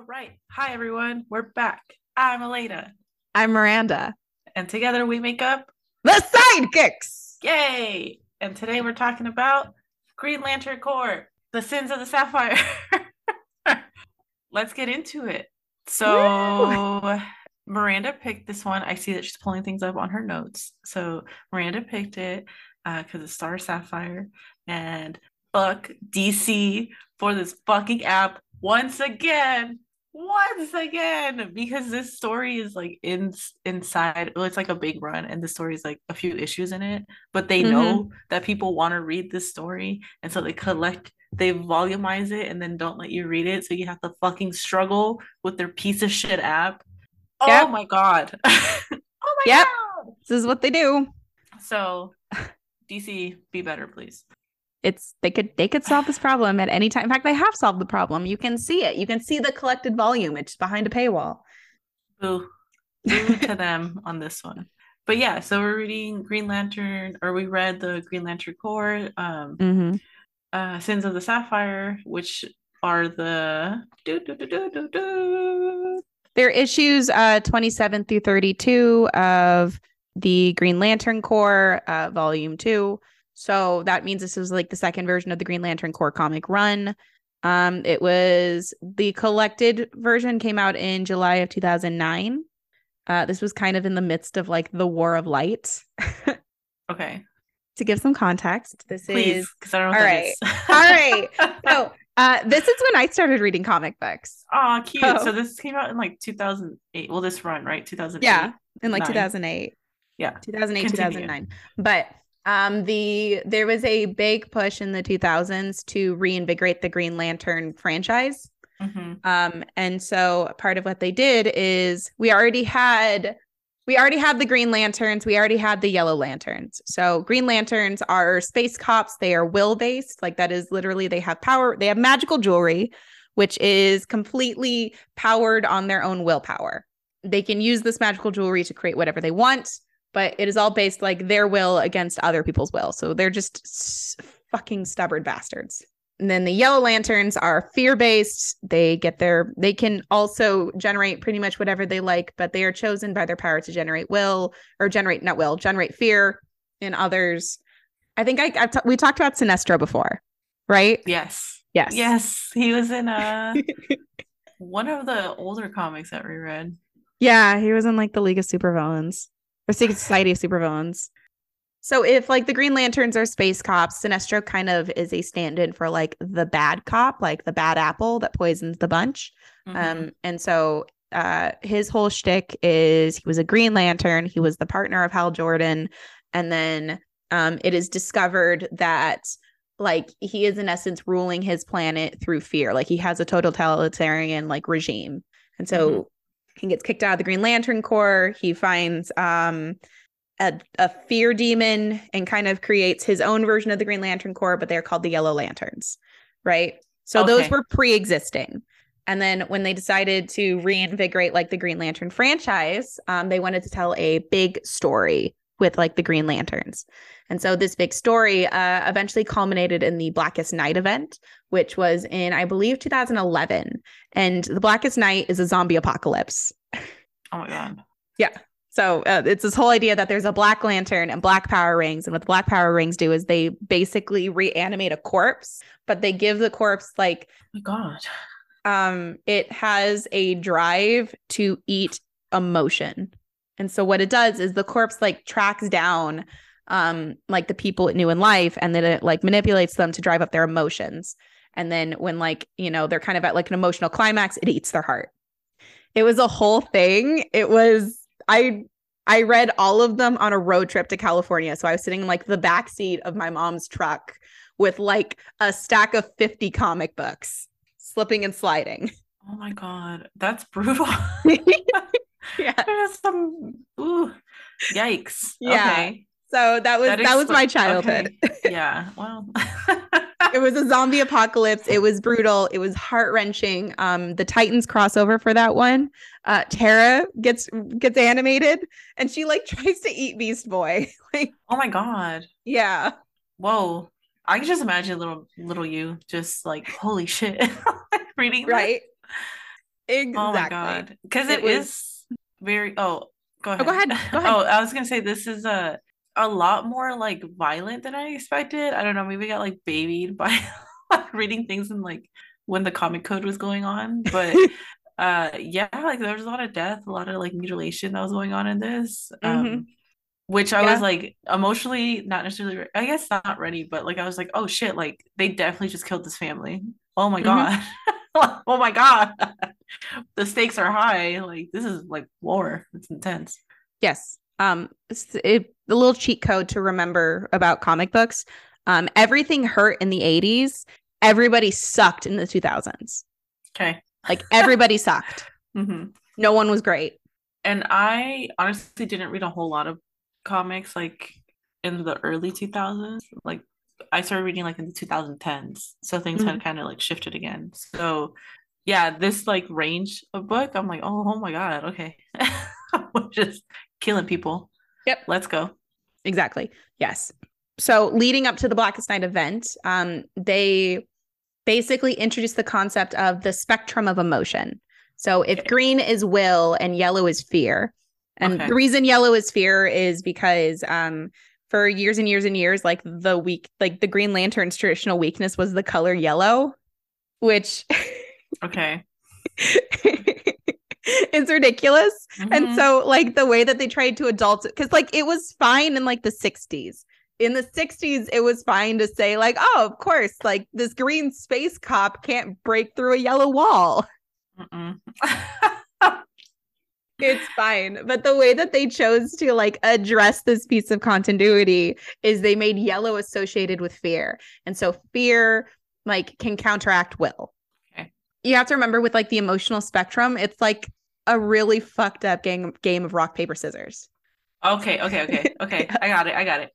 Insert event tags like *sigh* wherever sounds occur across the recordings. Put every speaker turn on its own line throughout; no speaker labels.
All right. Hi, everyone. We're back. I'm Elena.
I'm Miranda.
And together we make up
the Seid-Kicks.
Yay. And today we're talking about Green Lantern Corps, the sins of the Sapphire. *laughs* Let's get into it. So, Woo! Miranda picked this one. I see that she's pulling things up on her notes. So, Miranda picked it because uh, it's Star Sapphire. And fuck DC for this fucking app once again once again because this story is like in inside well, it's like a big run and the story is like a few issues in it but they mm-hmm. know that people want to read this story and so they collect they volumize it and then don't let you read it so you have to fucking struggle with their piece of shit app yep. oh my god *laughs* oh my
yep. god this is what they do
so dc be better please
it's they could they could solve this problem at any time. In fact, they have solved the problem. You can see it. You can see the collected volume. It's behind a paywall.
Boo. Boo *laughs* to them on this one. But yeah, so we're reading Green Lantern, or we read the Green Lantern Corps, um, mm-hmm. uh, Sins of the Sapphire, which are the do, do,
do, They're issues uh 27 through 32 of the Green Lantern Corps, uh, volume two. So that means this was like the second version of the Green Lantern Corps comic run. Um, it was the collected version came out in July of 2009. Uh, this was kind of in the midst of like the War of Light. *laughs*
okay.
To give some context, this
Please,
is
because I don't
know. *laughs* All right. all right. *laughs* So uh, this is when I started reading comic books.
Oh, cute. So, so this came out in like 2008. Well, this run, right? 2008.
Yeah, in like 2008.
Yeah.
2008, Continue. 2009. But um, the there was a big push in the 2000s to reinvigorate the Green Lantern franchise. Mm-hmm. Um, and so part of what they did is we already had we already had the Green Lanterns, we already had the Yellow Lanterns. So Green Lanterns are space cops, they are will based, like that is literally they have power, they have magical jewelry, which is completely powered on their own willpower. They can use this magical jewelry to create whatever they want but it is all based like their will against other people's will. So they're just s- fucking stubborn bastards. And then the yellow lanterns are fear based. They get their, they can also generate pretty much whatever they like, but they are chosen by their power to generate will or generate, not will, generate fear in others. I think I, we talked about Sinestro before, right?
Yes.
Yes.
Yes. He was in uh, a, *laughs* one of the older comics that we read.
Yeah. He was in like the League of Supervillains or Secret Society of Supervillains. So if like the Green Lanterns are space cops, Sinestro kind of is a stand-in for like the bad cop, like the bad apple that poisons the bunch. Mm-hmm. Um, and so uh his whole shtick is he was a Green Lantern, he was the partner of Hal Jordan, and then um it is discovered that like he is in essence ruling his planet through fear. Like he has a totalitarian like regime. And so mm-hmm he gets kicked out of the Green Lantern Corps. He finds um, a, a fear demon and kind of creates his own version of the Green Lantern Corps, but they're called the Yellow Lanterns, right? So okay. those were pre-existing. And then when they decided to reinvigorate like the Green Lantern franchise, um, they wanted to tell a big story with like the Green Lanterns. And so this big story uh, eventually culminated in the Blackest Night event, which was in, I believe, 2011. And the Blackest Night is a zombie apocalypse.
Oh my God.
yeah. So uh, it's this whole idea that there's a black lantern and black power rings. And what the black power rings do is they basically reanimate a corpse, but they give the corpse like,
oh my God.
Um, it has a drive to eat emotion. And so what it does is the corpse like tracks down um like the people it knew in life and then it like manipulates them to drive up their emotions. And then when like, you know, they're kind of at like an emotional climax, it eats their heart. It was a whole thing. It was I I read all of them on a road trip to California. So I was sitting in like the back seat of my mom's truck with like a stack of 50 comic books, slipping and sliding.
Oh my god, that's brutal. *laughs*
yeah.
There's some ooh, yikes.
Yeah. Okay. So that was that, that was my childhood.
Okay. Yeah. Well. *laughs*
it was a zombie apocalypse. It was brutal. It was heart wrenching. Um, the Titans crossover for that one. Uh, Tara gets gets animated, and she like *laughs* tries to eat Beast Boy. *laughs* like,
oh my god.
Yeah.
Whoa. I can just imagine little little you just like holy shit reading
right. exactly.
Oh my god. Because
It
it
was-
is very oh go ahead.
go ahead, *laughs* go ahead.
Oh, I was gonna say this is a a lot more like violent than I expected. I don't know, maybe I got like babied *laughs* by *laughs* reading things and like when the comic code was going on. But uh yeah, like there was a lot of death, a lot of like mutilation that was going on in this. Um
Mhm.
which I
Yeah.
was like emotionally not necessarily re- I guess not ready, but like I was like, oh shit, like they definitely just killed this family. Oh my
Mhm.
god. oh my god. The stakes are high. Like this is like war. It's intense.
Yes. Um, it, the little cheat code to remember about comic books. Um, everything hurt in the 80s. Everybody sucked in the 2000s.
Okay.
Like everybody *laughs* sucked.
hmm
No one was great.
And I honestly didn't read a whole lot of comics like in the early 2000s. Like I started reading like in the 2010s. So things had kind of like shifted again. So yeah, this like range of book, I'm like, oh, oh my God, okay. *laughs* We're just killing people.
Yep.
Let's go.
Exactly. Yes. So leading up to the Blackest Night event, um, they basically introduced the concept of the spectrum of emotion. So if
Okay.
green is will and yellow is fear, and
Okay.
the reason yellow is fear is because um, for years and years and years, like the weak, like the Green Lantern's traditional weakness was the color yellow, which *laughs*
Okay. *laughs*
it's ridiculous. And
Mhm.
so, like, the way that they tried to adult because, like, it was fine in like the 60s. In the 60s, it was fine to say, like, oh, of course, like this green space cop can't break through a yellow wall. *laughs* It's fine. But the way that they chose to like address this piece of continuity is they made yellow associated with fear. And so fear like can counteract will. You have to remember with like the emotional spectrum, it's like a really fucked up game game of rock, paper, scissors.
okay, okay, okay, *laughs* okay. I got it. I got it.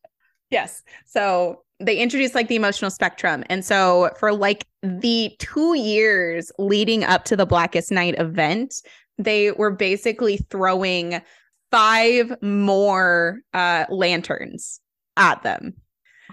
Yes. So they introduced like the emotional spectrum. And so for like the two years leading up to the Blackest Night event, they were basically throwing five more uh, lanterns at them.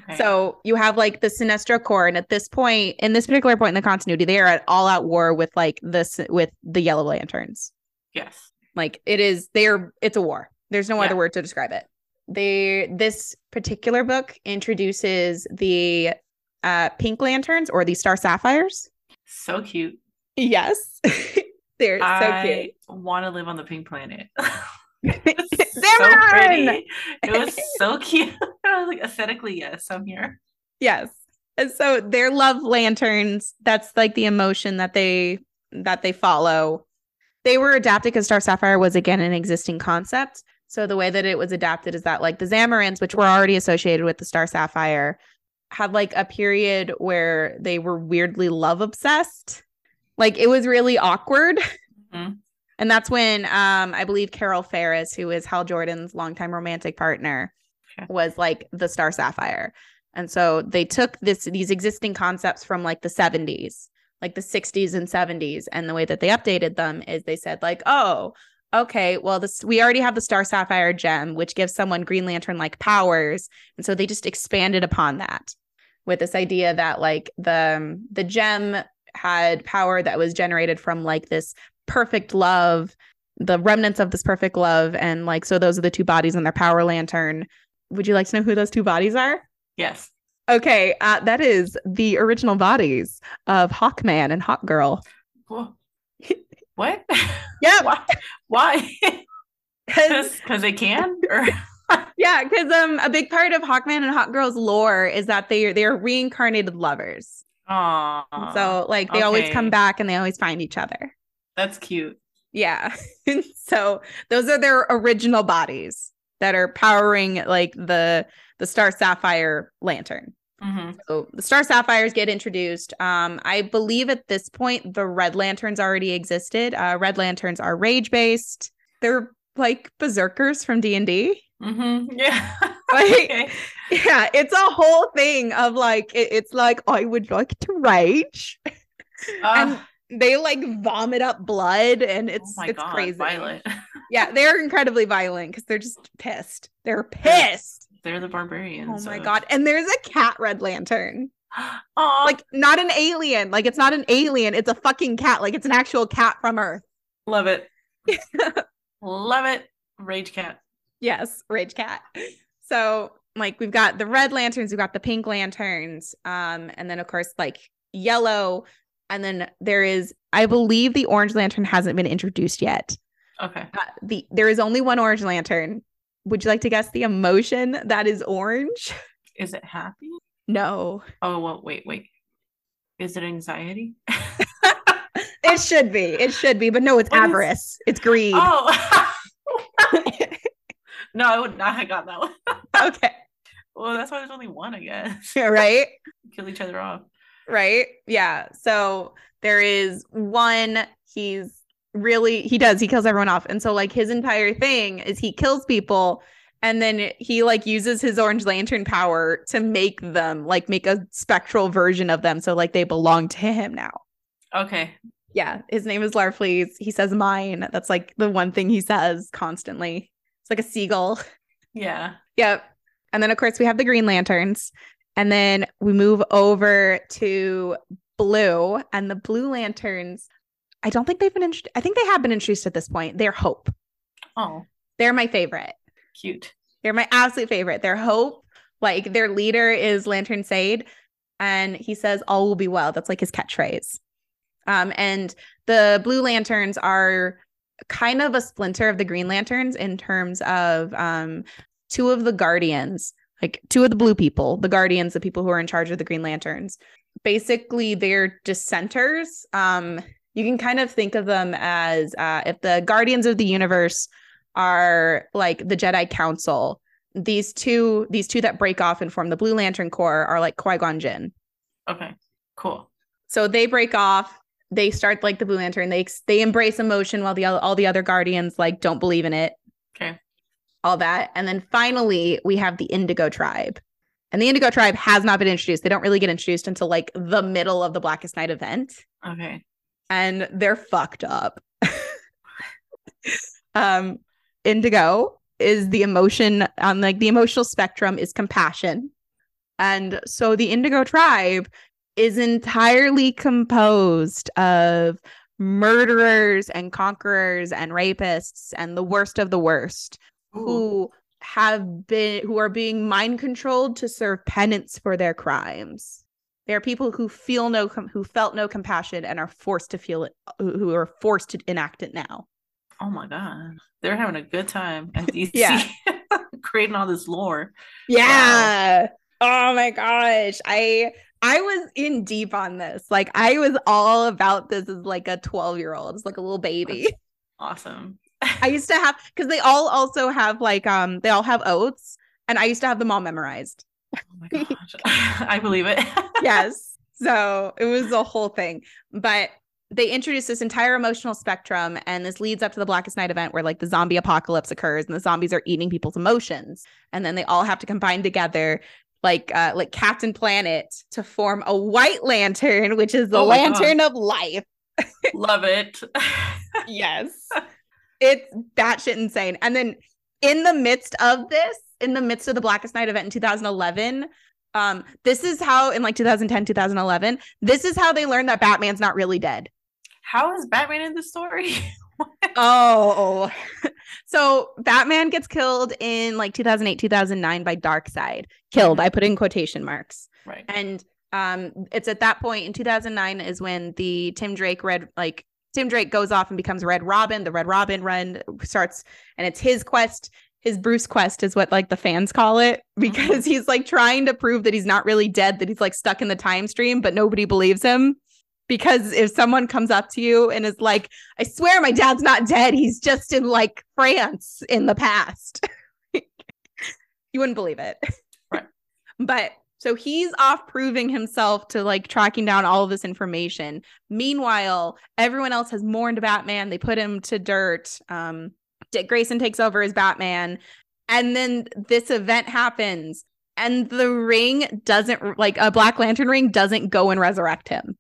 Okay.
So you have like the Sinestro Corps, and at this point, in this particular point in the continuity, they are at all out war with like this with the Yellow Lanterns.
yes.
Like it is, they're it's a war. There's no
Yeah.
other word to describe it. They this particular book introduces the uh pink lanterns or the star sapphires.
So cute.
Yes. *laughs* They're so cute.
I want to live on the pink planet. *laughs* *laughs* So pretty. It was so cute. *laughs* I was like aesthetically, yes, I'm here.
Yes. And so their love lanterns, that's like the emotion that they that they follow. They were adapted because Star Sapphire was again an existing concept. So the way that it was adapted is that like the Zamarons, which were already associated with the Star Sapphire, had like a period where they were weirdly love obsessed. Like it was really awkward.
Mhm.
And that's when um I believe Carol Ferris, who is Hal Jordan's longtime romantic partner,
Okay.
was like the Star Sapphire. And so they took this these existing concepts from like the 70s, like the 60s and 70s, and the way that they updated them is they said like, "Oh, okay, well this we already have the Star Sapphire gem, which gives someone Green Lantern like powers." And so they just expanded upon that with this idea that like the um, the gem had power that was generated from like this perfect love, the remnants of this perfect love and like so those are the two bodies in their power lantern. Would you like to know who those two bodies are?
Yes.
Okay, uh, that is the original bodies of Hawkman and Hawkgirl. *laughs*
What?
Yeah, *laughs*
Why? Why? *laughs*
because
they can? Or
yeah, because um, a big part of Hawkman and Hawkgirl's lore is that they are they are reincarnated lovers.
Aw,
so like they always come back and they always find each other.
That's cute.
Yeah. *laughs* so those are their original bodies that are powering like the the Star Sapphire lantern.
hmm
So the Star Sapphires get introduced. Um, I believe at this point the Red Lanterns already existed. Uh, Red Lanterns are rage based. They're like berserkers from D and D.
hmm *laughs* Yeah.
Like, *laughs*
okay.
yeah, it's a whole thing of like it- it's like I would like to rage,
Uh,
and they like vomit up blood, and
oh
it's
my
it's
God,
crazy.
Violet.
Yeah, they're incredibly violent because they're just pissed. They're pissed.
They're the barbarians.
Oh my
of-
god! And there's a cat Red Lantern. *gasps*
Oh
like not an alien like it's not an alien it's a fucking cat like it's an actual cat from earth
Love it. *laughs* Love it. Rage cat.
Yes, Rage Cat. So, like, we've got the red lanterns, we've got the pink lanterns, um, and then of course, like yellow, and then there is, I believe, the orange lantern hasn't been introduced yet.
Okay.
Uh, the there is only one orange lantern. Would you like to guess the emotion that is orange?
Is it happy?
No,
Oh well, wait, wait. Is it anxiety? *laughs*
it should be. It should be, but no, it's
What is-
avarice. It's greed.
oh. *laughs* *laughs* no, I would not have got that one.
okay,
well, that's why there's only one, I guess.
Yeah, right.
Kill each other off.
Right? Yeah. So there is one, he's really, he does, he kills everyone off. And so, like, his entire thing is he kills people and then he, like, uses his orange lantern power to make them, like, make a spectral version of them. So, like, they belong to him now.
Okay.
Yeah. His name is Larfleeze. He says mine. That's like the one thing he says constantly. It's like a seagull.
Yeah.
Yep. And then of course we have the Green Lanterns. And then we move over to blue and the blue lanterns. I don't think they've been introduced. I think they have been introduced at this point. They're Hope.
Oh,
They're my favorite.
cute.
They're my absolute favorite. They're Hope. Like their leader is Lantern Sade. And he says, All will be well. That's like his catchphrase. Um, and the blue lanterns are kind of a splinter of the green lanterns in terms of um two of the guardians, like two of the blue people, the guardians, the people who are in charge of the green lanterns. Basically, they're dissenters. Um, you can kind of think of them as uh, if the guardians of the universe are like the Jedi Council. These two, these two that break off and form the Blue Lantern Corps are like Qui Gon Jinn.
Okay. Cool.
So they break off. They start like the Blue Lantern. They they embrace emotion while the all the other Guardians like don't believe in it.
Okay.
All that, and then finally we have the Indigo Tribe, and the Indigo Tribe has not been introduced. They don't really get introduced until like the middle of the Blackest Night event,
Okay.
and they're fucked up. *laughs* um, Indigo is the emotion on like the emotional spectrum is compassion, and so the Indigo Tribe is entirely composed of murderers and conquerors and rapists and the worst of the worst
Ooh.
who have been who are being mind controlled to serve penance for their crimes. There are people who feel no com- who felt no compassion and are forced to feel it who who are forced to enact it now.
Oh my god. They're having a good time at DC. *laughs*
Yeah. *laughs*
Creating all this lore.
Yeah. Oh my gosh. I I was in deep on this. Like I was all about this as like a 12 year old. It's like a little baby.
Awesome.
I used to have because they all also have like um they all have oaths and I used to have them all memorized.
Oh my gosh. *laughs* I believe it. *laughs*
Yes. so it was a whole thing. But they introduced this entire emotional spectrum and this leads up to the Blackest Night event where like the zombie apocalypse occurs and the zombies are eating people's emotions. And then they all have to combine together like uh like Captain Planet to form a white lantern, which is the
Oh my God.
lantern of life. *laughs*
Love it.
Yes. It's batshit insane. And then in the midst of this, in the midst of the Blackest Night event in 2011, um, this is how in like 2010, 2011, this is how they learned that Batman's not really dead.
How is Batman in the story? *laughs*
Oh, *laughs* so Batman gets killed in like 2008, 2009 by Darkseid. Killed. I put in quotation marks.
right.
And um, it's at that point in 2009 is when the Tim Drake red like Tim Drake goes off and becomes Red Robin. The Red Robin run starts, and it's his quest. His Bruce quest is what like the fans call it *laughs* uh-huh. because he's like trying to prove that he's not really dead, that he's like stuck in the time stream, but nobody believes him. Because if someone comes up to you and is like, I swear my dad's not dead, he's just in like France in the past, *laughs* you wouldn't believe it.
Right. *laughs*
But so he's off proving himself to like tracking down all of this information. Meanwhile, everyone else has mourned Batman. They put him to dirt. Um, Dick Grayson takes over as Batman. And then this event happens, and the ring doesn't like a Black Lantern ring doesn't go and resurrect him.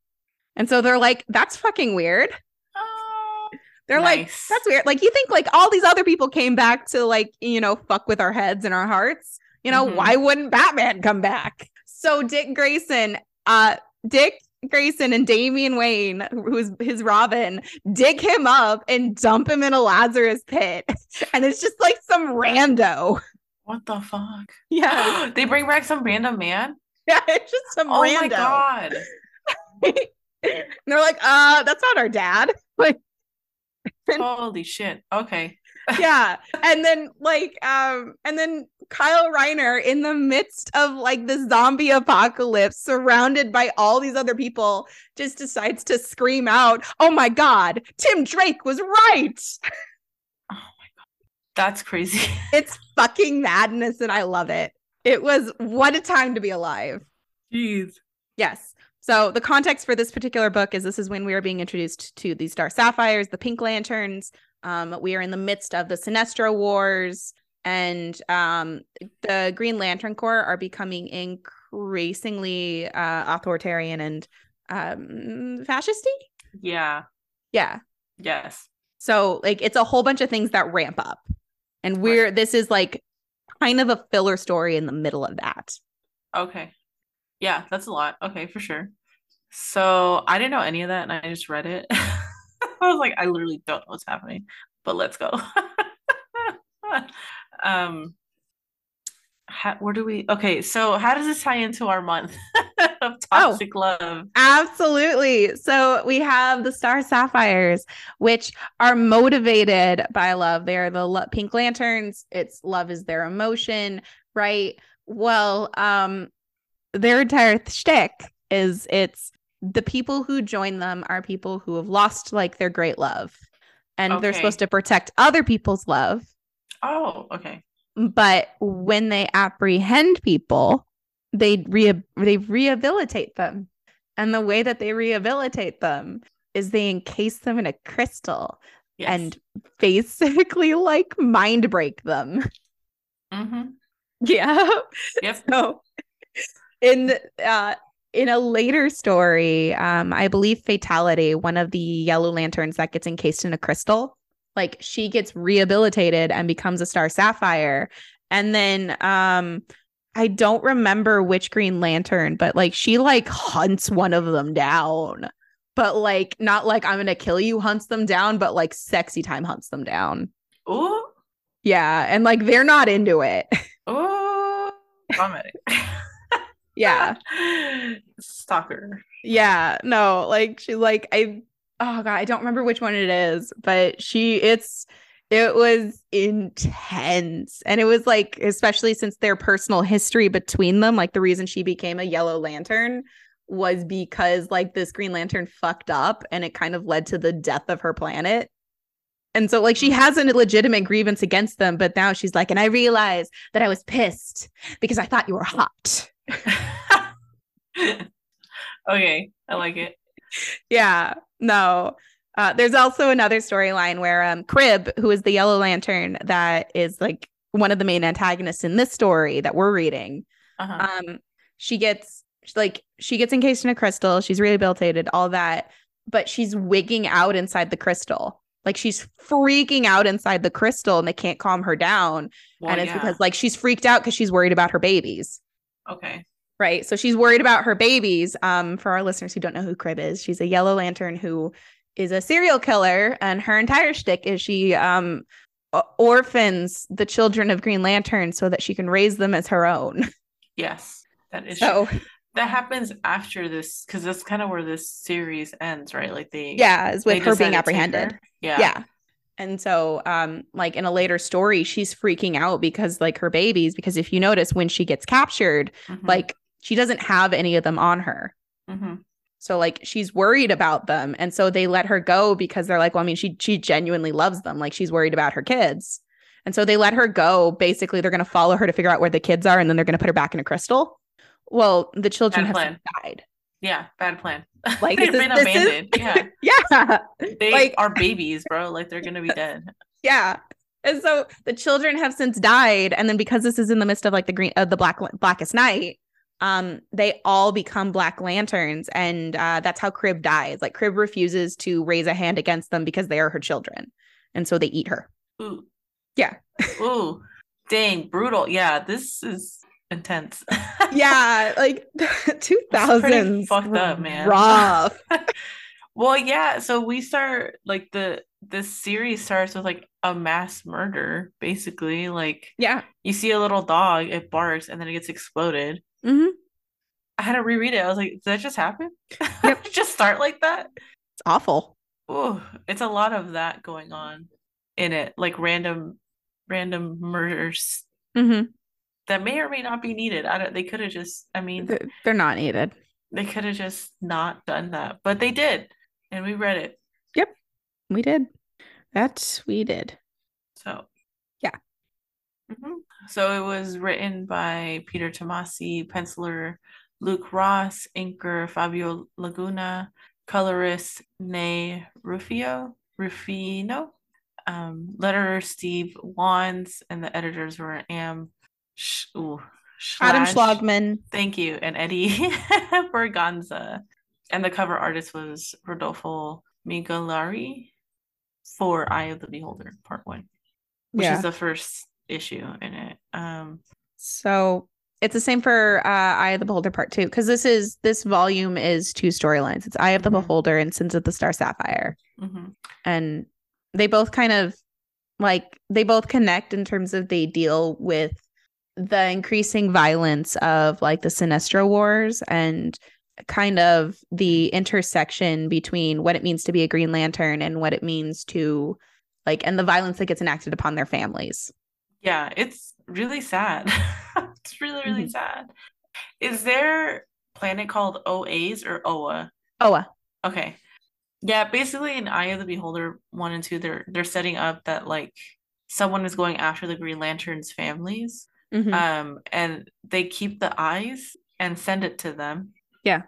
And so they're like, that's fucking weird.
Oh,
They're like, that's weird. Like, you think like all these other people came back to like, you know, fuck with our heads and our hearts. You know,
Mhm.
why wouldn't Batman come back? So Dick Grayson, uh, Dick Grayson and Damian Wayne, who's his Robin, dig him up and dump him in a Lazarus pit. *laughs* And it's just like some rando.
What the fuck?
Yeah. *gasps*
they bring back some random man.
Yeah, *laughs* it's just some random.
Oh
rando.
my god. *laughs*
and they're like, uh, that's not our dad. Like,
Holy shit. Okay.
Yeah. And then like um and then Kyle Rayner in the midst of like the zombie apocalypse surrounded by all these other people just decides to scream out, "Oh my god, Tim Drake was right." Oh my god.
That's crazy. *laughs*
It's fucking madness and I love it. It was what a time to be alive.
Jeez.
Yes. So the context for this particular book is this is when we are being introduced to the Star Sapphires, the Pink Lanterns. Um, we are in the midst of the Sinestro Wars, and um, the Green Lantern Corps are becoming increasingly uh, authoritarian and um, fascisty.
Yeah.
Yeah.
Yes.
So like it's a whole bunch of things that ramp up, and we're this is like kind of a filler story in the middle of that.
Okay. Yeah, that's a lot. Okay, for sure. So I didn't know any of that and I just read it. *laughs* I was like, I literally don't know what's happening, but let's go. *laughs* um how, where do we okay so how does this tie into our month *laughs* of toxic love
Absolutely. So we have the Star Sapphires, which are motivated by love. They are the lo- Pink Lanterns. It's love is their emotion, right? Well, um, their entire shtick is it's the people who join them are people who have lost like their great love, and they're supposed to protect other people's love.
oh okay
But when they apprehend people, they re- they rehabilitate them. And the way that they rehabilitate them is they encase them in a crystal
yes
and basically like mind break them.
mm-hmm. *laughs*
Yeah.
yep
So in uh in a later story, um, I believe Fatality, one of the yellow lanterns that gets encased in a crystal, like she gets rehabilitated and becomes a star sapphire. And then um I don't remember which Green Lantern, but like she like hunts one of them down. But like not like I'm gonna kill you hunts them down, but like sexy time hunts them down.
Ooh,
Yeah. And like they're not into it.
traumatic. *laughs*
yeah. *laughs*
Stalker.
Yeah, no, like she like I oh god, I don't remember which one it is, but she it's it was intense. And it was like especially since their personal history between them, like the reason she became a yellow lantern was because like this green lantern fucked up and it kind of led to the death of her planet. And so like she has a legitimate grievance against them, but now she's like and I realized that I was pissed because I thought you were hot. *laughs*
okay, I like it.
yeah no uh, there's also another storyline where um kryb who is the yellow lantern that is like one of the main antagonists in this story that we're reading
Uh-huh.
um she gets like she gets encased in a crystal she's rehabilitated all that but she's wigging out inside the crystal like she's freaking out inside the crystal and they can't calm her down
Well,
and it's
yeah.
because like she's freaked out because she's worried about her babies
okay.
Right. So she's worried about her babies. Um, for our listeners who don't know who Kryb is, she's a yellow lantern who is a serial killer, and her entire shtick is she um orphans the children of Green Lantern so that she can raise them as her own. *laughs*
Yes, that is
So
that happens after this because that's kind of where this series ends, right? Like they
yeah, is with her being apprehended.
her. Yeah.
Yeah. And so um like in a later story, she's freaking out because like her babies, because if you notice when she gets captured,
Mhm,
like she doesn't have any of them on her.
mhm.
So like she's worried about them. And so they let her go because they're like, well, I mean, she she genuinely loves them. Like she's worried about her kids. And so they let her go. Basically, they're gonna follow her to figure out where the kids are, and then they're gonna put her back in a crystal. Well, the children
Bad
have
plan.
died.
Yeah, bad plan. *laughs*
Like,
they've
this is-
been
this is-
abandoned. yeah, *laughs*
Yeah.
they
like-
are babies, bro. Like they're gonna be *laughs* dead.
Yeah. And so the children have since died. And then because this is in the midst of like the green of the black blackest night, um, they all become black lanterns. And uh that's how Kryb dies. Like Kryb refuses to raise a hand against them because they are her children. And so they eat her.
Ooh.
Yeah.
Ooh. Dang, brutal. Yeah, this is intense. *laughs*
yeah, like *laughs* two thousands
fucked up, man.
Rough. *laughs*
well, yeah. So we start like the this series starts with like a mass murder, basically. Like,
yeah,
you see a little dog, it barks, and then it gets exploded.
Mm-hmm.
I had to reread it. I was like, did that just happen?
Yep.
just start like that?
It's awful.
Oh, it's a lot of that going on in it, like random, random murders
Mm-hmm.
That may or may not be needed. I don't. They could have just. I mean,
They're, not needed.
they could have just not done that, but they did, and we read it.
Yep, we did. That we did.
So
Yeah.
Mhm. So it was written by Peter Tomasi, penciler Luke Ross, inker Fabio Laguna, colorist Nei Rufio Ruffino, um, letterer Steve Wands, and the editors were Am Sh- ooh,
Adam Schlagman.
Thank you, and Eddie *laughs* Berganza, and the cover artist was Rodolfo Migliari for Eye of the Beholder, Part One which
Yeah.
is the first issue in it. Um,
So it's the same for uh, Eye of the Beholder Part Two because this is this volume is two storylines. It's Eye of the
Mhm.
Beholder and Sins of the Star Sapphire,
mhm.
and they both kind of like they both connect in terms of they deal with the increasing violence of like the Sinestro Wars and kind of the intersection between what it means to be a Green Lantern and what it means to like and the violence that gets enacted upon their families.
Yeah, it's really sad. *laughs* it's really, really
Mhm.
sad. Is there planet called OAs or OA?
Uh,
Okay. Yeah, basically in Eye of the Beholder one and two, they're they're setting up that like someone is going after the Green Lantern's families.
Mhm.
Um, and they keep the eyes and send it to them.
Yeah,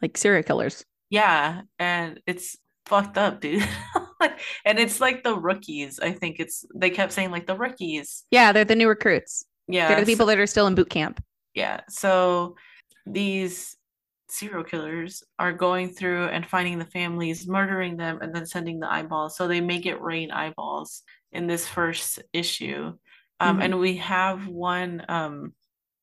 like serial killers.
Yeah, and it's fucked up, dude. *laughs* And it's like the rookies. I think it's they kept saying like the rookies.
Yeah, they're the new recruits.
Yeah,
they're the
so-
people that are still in boot camp.
yeah. So these serial killers are going through and finding the families, murdering them, and then sending the eyeballs. So they make it rain eyeballs in this first issue. Um,
Mhm.
and we have one um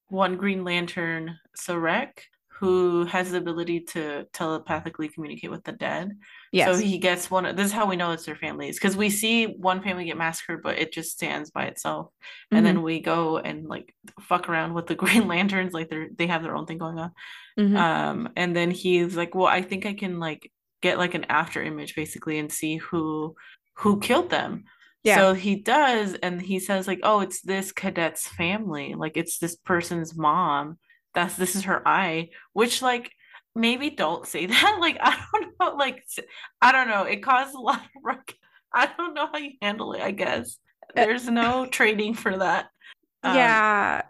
one Green Lantern, Saarek, who has the ability to telepathically communicate with the dead.
Yes.
So he gets one. This is how we know it's their families because we see one family get massacred, but it just stands by itself. And
Mm-hmm.
then we go and like fuck around with the *laughs* Green Lanterns, like they're they have their own thing going on.
Mhm.
Um, and then he's like, "Well, I think I can like get like an after image basically and see who who killed them."
Yeah.
So he does, and he says like, "Oh, it's this cadet's family. Like it's this person's mom. That's this is her eye." Which like maybe don't say *laughs* that. Like I don't know. Like I don't know. It caused a lot of *laughs* ruckus. I don't know how you handle it. I guess
Uh,
there's no training for that. Um,
yeah.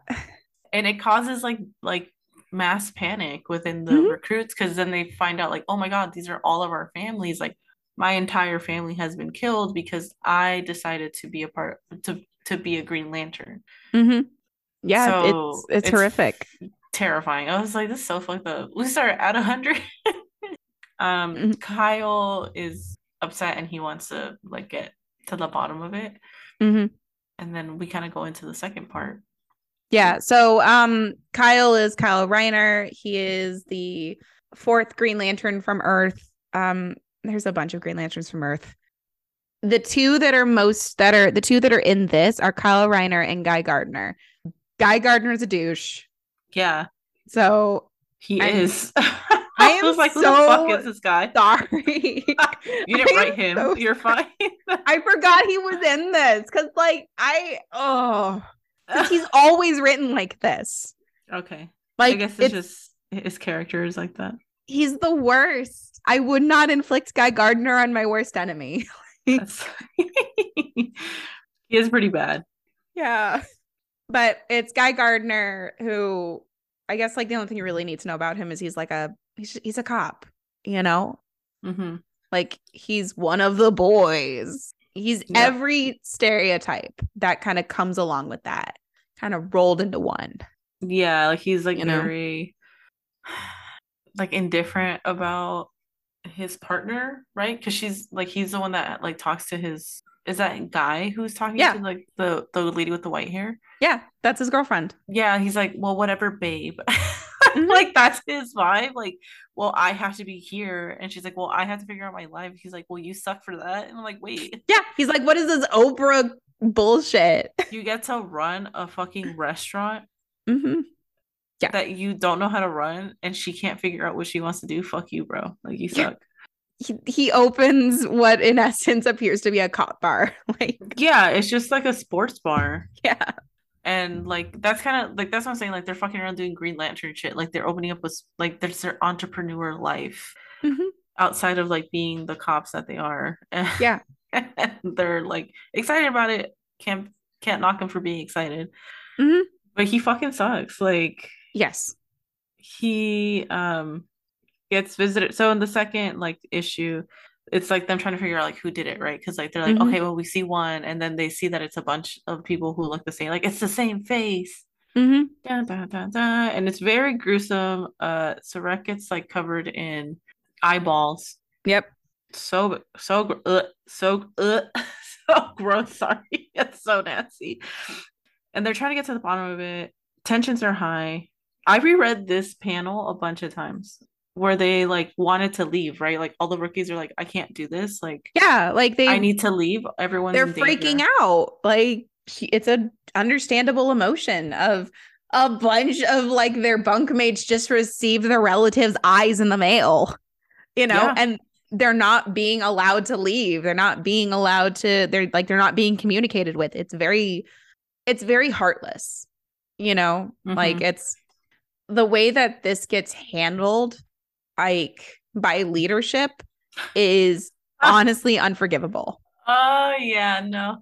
and it causes like like mass panic within the
Mhm.
recruits because then they find out like oh my god these are all of our families like my entire family has been killed because i decided to be a part to to be a green lantern
hmm Yeah.
So,
it's, it's
it's-
horrific.
terrifying i was like this is so fucked up we start at 100 *laughs* um
Mhm.
kyle is upset and he wants to like get to the bottom of it
hmm
and then we kind of go into the second part
Yeah. So um Kyle is Kyle Rayner. He is the fourth Green Lantern from Earth. Um there's a bunch of Green Lanterns from Earth. The two that are most that are the two that are in this are Kyle Rayner and Guy Gardner. Guy Gardner's a douche.
yeah
So
he
I'm-
is *laughs*
I am
was like who
so
the fuck is this guy
sorry. *laughs*
You *laughs* didn't write him.
so
You're fine.
I forgot he was in this because like I oh, he's always written like this.
okay.
Like
I guess
it's,
it's, just his character is like that.
he's the worst. I would not inflict Guy Gardner on my worst enemy. *laughs* *laughs*
He is pretty bad.
Yeah. But it's Guy Gardner who I guess like the only thing you really need to know about him is he's like a he's he's a cop, you know?
hmm
Like he's one of the boys. He's
Yep.
every stereotype that kind of comes along with that, kind of rolled into one.
Yeah, like he's like
You know?
very *sighs* like indifferent about his partner, right? Because she's like he's the one that like talks to his is that guy who's talking
Yeah.
to like the the lady with the white hair?
Yeah, that's his girlfriend.
Yeah, he's like, well, whatever, babe. *laughs*
Mhm.
like that's his vibe. Like, well, I have to be here, and she's like, well, I have to figure out my life. He's like, well, you suck for that, and I'm like, wait,
Yeah, he's like, what is this Oprah bullshit?
you get to run a fucking restaurant *laughs*
hmm Yeah.
that you don't know how to run, and she can't figure out what she wants to do. Fuck you, bro. Like you suck.
He, he opens what in essence appears to be a cop bar. *laughs* like,
Yeah, it's just like a sports bar.
yeah,
and like that's kind of like that's what I'm saying. Like they're fucking around doing Green Lantern shit. Like they're opening up with like there's their entrepreneur life
Mhm.
outside of like being the cops that they are. *laughs*
Yeah.
and they're like excited about it. Can't can't knock them for being excited.
Mhm.
But he fucking sucks. Like
yes,
he um gets visited. So in the second like issue, it's like them trying to figure out like who did it, right? Because like they're like,
Mhm.
okay, well we see one, and then they see that it's a bunch of people who look the same. Like it's the same face.
hmm
Dun, dun, dun, dun. And it's very gruesome. Uh, Saarek gets like covered in eyeballs.
yep,
So so uh, so uh, *laughs* so gross. Sorry, *laughs* it's so nasty. And they're trying to get to the bottom of it. Tensions are high. I reread this panel a bunch of times where they like wanted to leave. Right, like all the rookies are like, I can't do this. Like
yeah. Like they
I need to leave. Everyone's
they're freaking out. Like it's a understandable emotion of a bunch of like their bunkmates just received their relatives' eyes in the mail, you know,
Yeah.
and they're not being allowed to leave. They're not being allowed to. They're like they're not being communicated with. It's very, it's very heartless, you know. Like
Mhm.
it's the way that this gets handled, like by leadership, is *laughs* honestly unforgivable.
Oh yeah, no.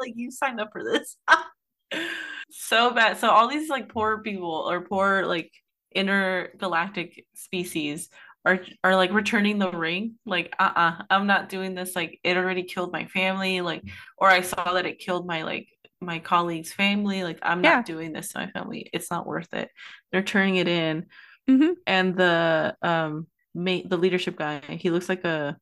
Like you signed up for this. *laughs* so bad. So all these like poor people or poor like intergalactic species are are like returning the ring. Like, uh-uh, I'm not doing this. Like it already killed my family. Like, or I saw that it killed my like my colleague's family. Like, I'm
Yeah.
not doing this to my family. It's not worth it. They're turning it in.
Mhm.
And the um mate the leadership guy, he looks like a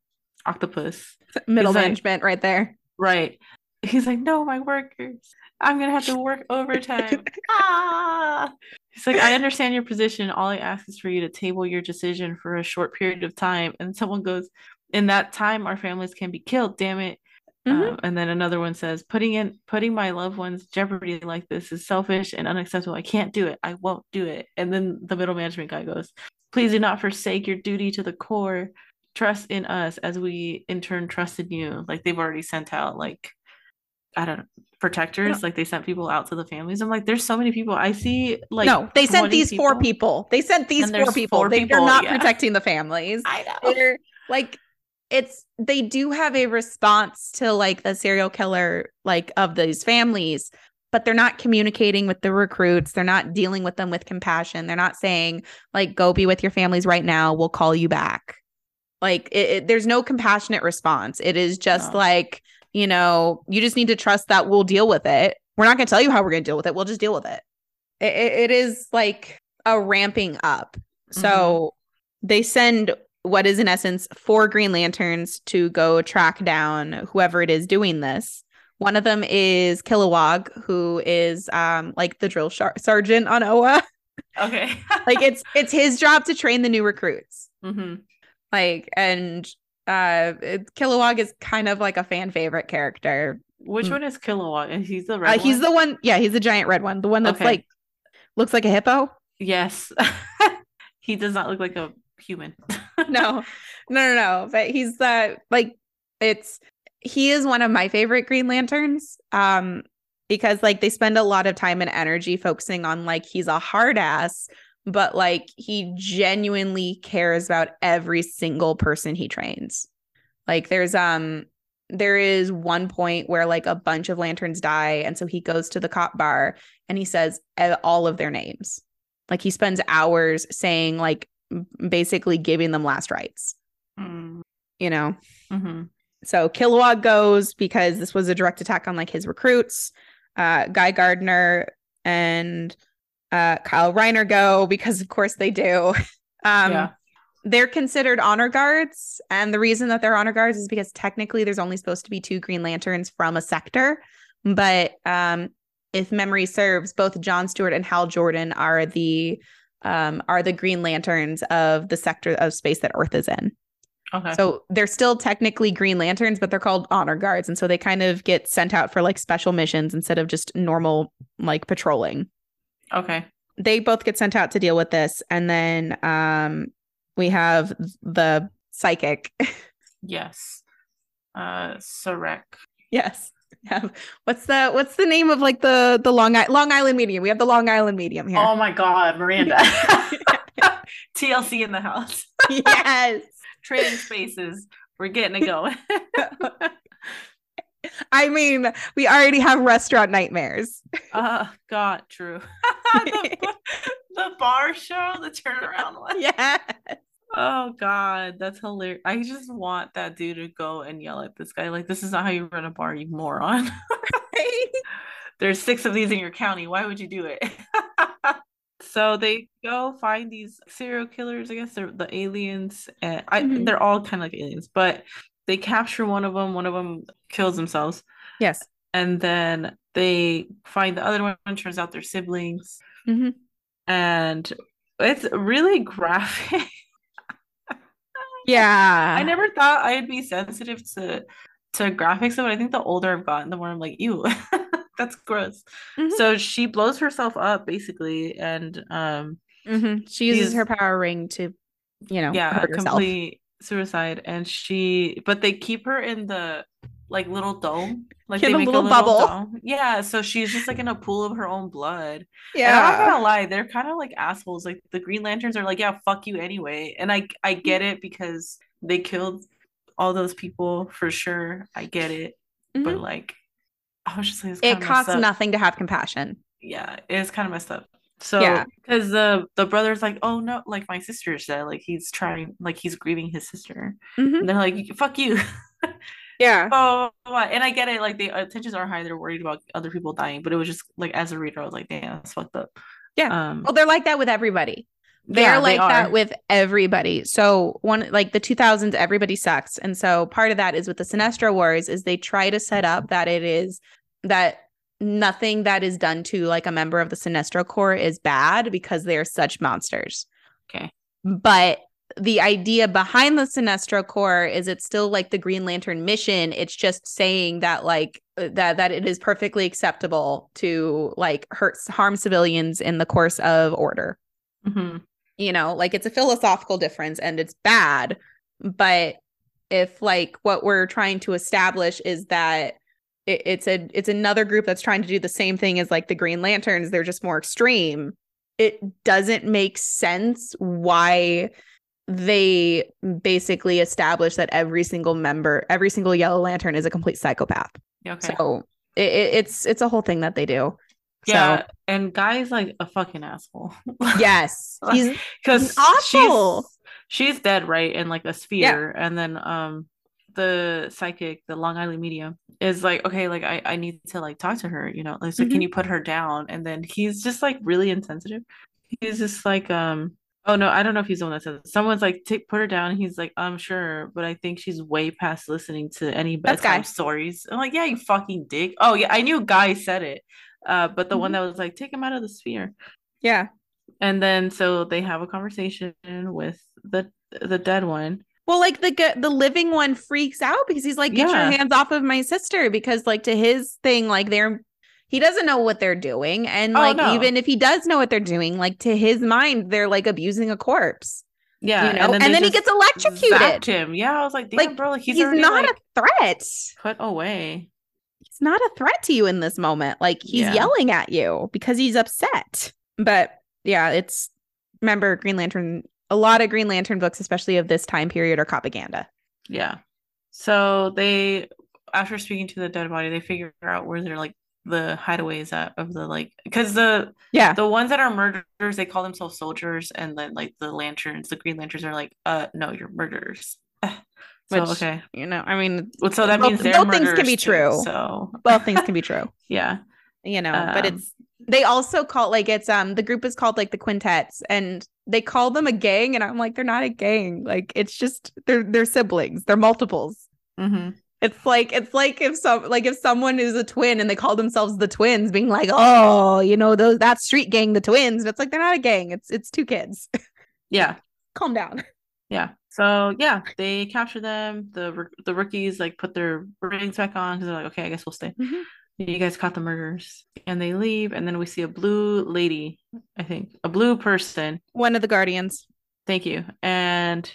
octopus.
Middle
He's like-
management right there.
Right. He's like, no, my workers. I'm gonna have to work overtime. *laughs* ah. He's like, I understand your position. All I ask is for you to table your decision for a short period of time. And someone goes, in that time, our families can be killed. Damn it.
Mhm.
Um, and then another one says, putting in putting my loved ones jeopardy like this is selfish and unacceptable. I can't do it. I won't do it. And then the middle management guy goes, please do not forsake your duty to the Corps. Trust in us as we in turn trust in you. Like they've already sent out like I don't know protectors. Like they sent people out to the families. I'm like, there's so many people. I see like
no, they sent
20
these four people. They sent these four people.
four
they,
people,
are not
yeah.
protecting the families. *laughs*
I know.
They're like, it's they do have a response to like the serial killer like of these families, but they're not communicating with the recruits. They're not dealing with them with compassion. They're not saying like, go be with your families right now. We'll call you back. Like, it, it- there's no compassionate response. It is just
No.
like, you know, you just need to trust that we'll deal with it. We're not going to tell you how we're going to deal with it. We'll just deal with it. It, it, it is like a ramping up. So mm-hmm. they send what is in essence four Green Lanterns to go track down whoever it is doing this. One of them is Kilowog, who is um like the drill shar- sergeant on Oa. *laughs*
Okay. *laughs*
like it's it's his job to train the new recruits.
hmm
Like and uh Kilowog is kind of like a fan favorite character.
Which
Mm.
one is Kilowatt? Is he's the
Uh,
red
he's the one, yeah, he's the giant red one, the one that's
Okay.
like looks like a hippo.
Yes. *laughs* he does not look like a human. *laughs*
no, no, no, no. But he's like it's he is one of my favorite Green Lanterns. Um, because like they spend a lot of time and energy focusing on like he's a hard ass, but like he genuinely cares about every single person he trains. Like there's um there is one point where like a bunch of lanterns die and so he goes to the cop bar and he says all of their names like he spends hours saying like basically giving them last rites
Mm,
you know
mhm.
so Kilowog goes because this was a direct attack on like his recruits uh guy gardner and uh kyle rayner go because of course they do *laughs* um
yeah.
they're considered honor guards. And the reason that they're honor guards is because technically there's only supposed to be two Green Lanterns from a sector. But um, if memory serves, both John Stewart and Hal Jordan are the um, are the Green Lanterns of the sector of space that Earth is in.
Okay.
So they're still technically Green Lanterns, but they're called honor guards. And so they kind of get sent out for like special missions instead of just normal like patrolling.
okay.
They both get sent out to deal with this. And then um we have the psychic. *laughs*
Yes. Uh Saarek.
yes. *laughs* Have what's the what's the name of like the the Long I- Long Island medium? We have the Long Island medium here.
Oh my god, Miranda. *laughs* *laughs* TLC in the house.
yes.
Trading spaces. We're getting it going.
I mean, we already have restaurant nightmares.
Uh God, true. the, the bar show, the turnaround one.
yes.
Oh God, that's hilarious. I just want that dude to go and yell at this guy. Like, this is not how you run a bar, you moron. *laughs* There's six of these in your county. Why would you do it? *laughs* so they go find these serial killers. I guess they're the aliens, and I,
Mhm.
they're all kind of like aliens, but they capture one of them. One of them kills themselves,
Yes.
and then they find the other one. Turns out they're siblings,
Mhm.
and it's really graphic.
Yeah.
I never thought I'd be sensitive to to graphics, but I think the older I've gotten, the more I'm like, ew, *laughs* that's gross.
Mhm.
So she blows herself up basically, and um,
Mhm. She uses her power ring to, you know,
yeah, complete suicide. And she, but they keep her in the like little dome, like they
a
make
little
a little
bubble.
dome. Yeah, so she's just like in a pool of her own blood. And I'm not gonna lie, they're kind of like assholes. Like the Green Lanterns are like, yeah, fuck you anyway. And I I get it because they killed all those people for sure. I get it. But
Mhm.
like I was just like,
It costs nothing to have compassion.
Yeah, it's kind of messed up. So
Yeah.
because the the brother's like, oh no, like my sister said, like he's trying, like he's grieving his sister.
Mhm.
And they're like, fuck you. *laughs*
Yeah.
oh, and I get it. Like the tensions are high. They're worried about other people dying, but it was just like as a reader, I was like, damn, that's fucked up.
Yeah.
Um.
Well, they're like that with everybody. They're
yeah,
like
they
that with everybody. So one like the 2000s everybody sucks. And so part of that is with the Sinestro Wars is they try to set up that it is that nothing that is done to like a member of the Sinestro Corps is bad because they're such monsters.
Okay.
But the idea behind the Sinestro Corps is it's still like the Green Lantern mission. It's just saying that like uh, that that it is perfectly acceptable to like hurt harm civilians in the course of order
Mhm.
you know like it's a philosophical difference and it's bad but if like what we're trying to establish is that it, it's a it's another group that's trying to do the same thing as like the green lanterns they're just more extreme it doesn't make sense why they basically establish that every single member every single yellow lantern is a complete psychopath
Okay.
so it, it- it's it's a whole thing that they do
yeah,
so
and guy's like a fucking asshole. *laughs*
yes he's
because
awful.
She's, she's dead, right? In like a sphere, and then um, the psychic, the Long Island medium, is like, okay, like I I need to like talk to her, you know, like, so
Mhm.
can you put her down? And then he's just like really insensitive. He's just like, um, oh no, I don't know if he's the one that says it. someone's like, take put her down. And he's like, I'm sure, but I think she's way past listening to any bedtime stories. I'm like, yeah, you fucking dick. Oh yeah, I knew Guy said it, uh, but the one
Mhm.
that was like, take him out of the sphere.
yeah
And then so they have a conversation with the the dead one.
Well, like the the living one freaks out because he's like, "Get
Yeah.
your hands off of my sister!" Because like to his thing, like they're he doesn't know what they're doing, and
Oh,
like
no.
even if he does know what they're doing, like to his mind, they're like abusing a corpse,
Yeah,
you know. And then,
they
he gets electrocuted.
him. Yeah, I was like, damn,
Like,
bro, like he's,
He's, not
like,
a threat.
put away.
He's not a threat to you in this moment. Like he's
Yeah.
yelling at you because he's upset. But yeah, it's remember Green Lantern. A lot of Green Lantern books, especially of this time period, are propaganda.
Yeah. So they, after speaking to the dead body, they figure out where they're like the hideaways at of the like, because the
Yeah,
the ones that are murderers, they call themselves soldiers, and then like the lanterns, the green lanterns are like, uh, no, you're murderers. *sighs* so
Which-
okay,
you know, I mean,
so that
both-
means
both things can be
too,
true.
So
both things can be true. *laughs*
yeah,
you know but
Um,
it's they also call like it's um the group is called like the quintets and they call them a gang, and I'm like, they're not a gang. Like it's just they're they're siblings. They're multiples.
Mm-hmm.
It's like it's like if some like if someone is a twin and they call themselves the twins, being like, oh, you know, those that street gang, the twins. But it's like they're not a gang. It's it's two kids. *laughs*
Yeah.
Calm down.
Yeah. So yeah, they capture them. The the rookies like put their rings back on because they're like, okay, I guess we'll stay.
Mhm.
You guys caught the murderers, and they leave. And then we see a blue lady, I think, a blue person.
One of the guardians.
Thank you. And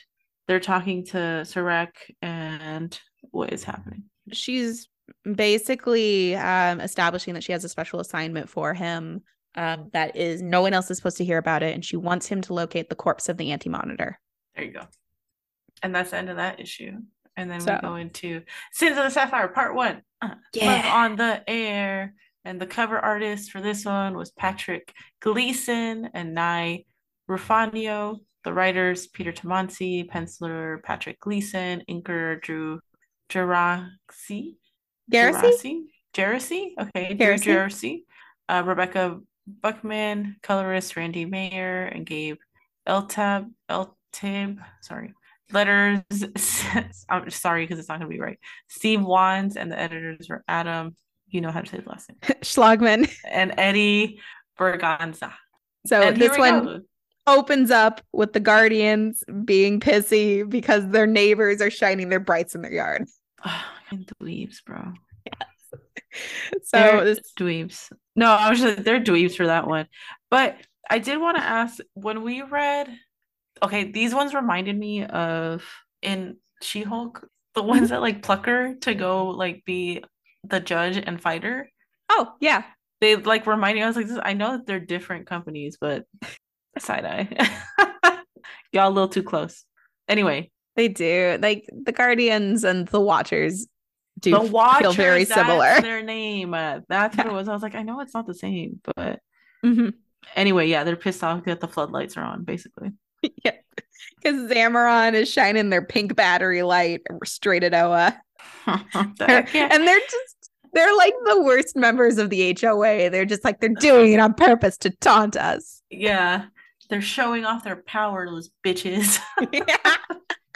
they're talking to Saarek, and what is happening?
She's basically um, establishing that she has a special assignment for him. Um, that is no one else is supposed to hear about it, and she wants him to locate the corpse of the anti-monitor.
There you go. And that's the end of that issue. And then
So-
we go into Sins of the Sapphire Part One. Uh, Love on the air. And the cover artist for this one was Patrick Gleason and Nei Ruffino. The writers Peter Tomasi, penciler Patrick Gleason, inker Drew Geraci.
Garrison?
Geraci? Okay,
Geraci.
Geraci. Uh, Rebecca Buchman, colorist Randy Mayor, and Gabe Eltaeb Eltib. Sorry. Letters. *laughs* I'm sorry because it's not gonna be right. Steve Wands and the editors were Adam. You know how to say the last name. *laughs*
Schlagman.
And Eddie Berganza.
So
and
this one
go.
opens up with the guardians being pissy because their neighbors are shining their brights in their yard. *sighs*
Fucking dweebs, bro. *laughs*
So
They're
this
dweebs. No, I was just they're dweebs for that one. But I did want to ask when we read okay, these ones reminded me of in She-Hulk, the ones mm-hmm. that like pluck her to go like be the judge and fighter.
oh yeah,
They like remind me, I was like, I know that they're different companies, but side eye. *laughs* Y'all a little too close. Anyway,
they do. Like the guardians and the watchers do
the Watchers,
feel very similar.
their name. Uh, that's what it was. I was like, I know it's not the same, but
Mhm.
anyway, yeah, they're pissed off that the floodlights are on, basically. *laughs*
yeah, because Zamaron is shining their pink battery light straight at Oa, *laughs* and they're just they're like the worst members of the HOA. They're just like they're doing it on purpose to taunt us.
yeah, they're showing off their power, those bitches. *laughs*
And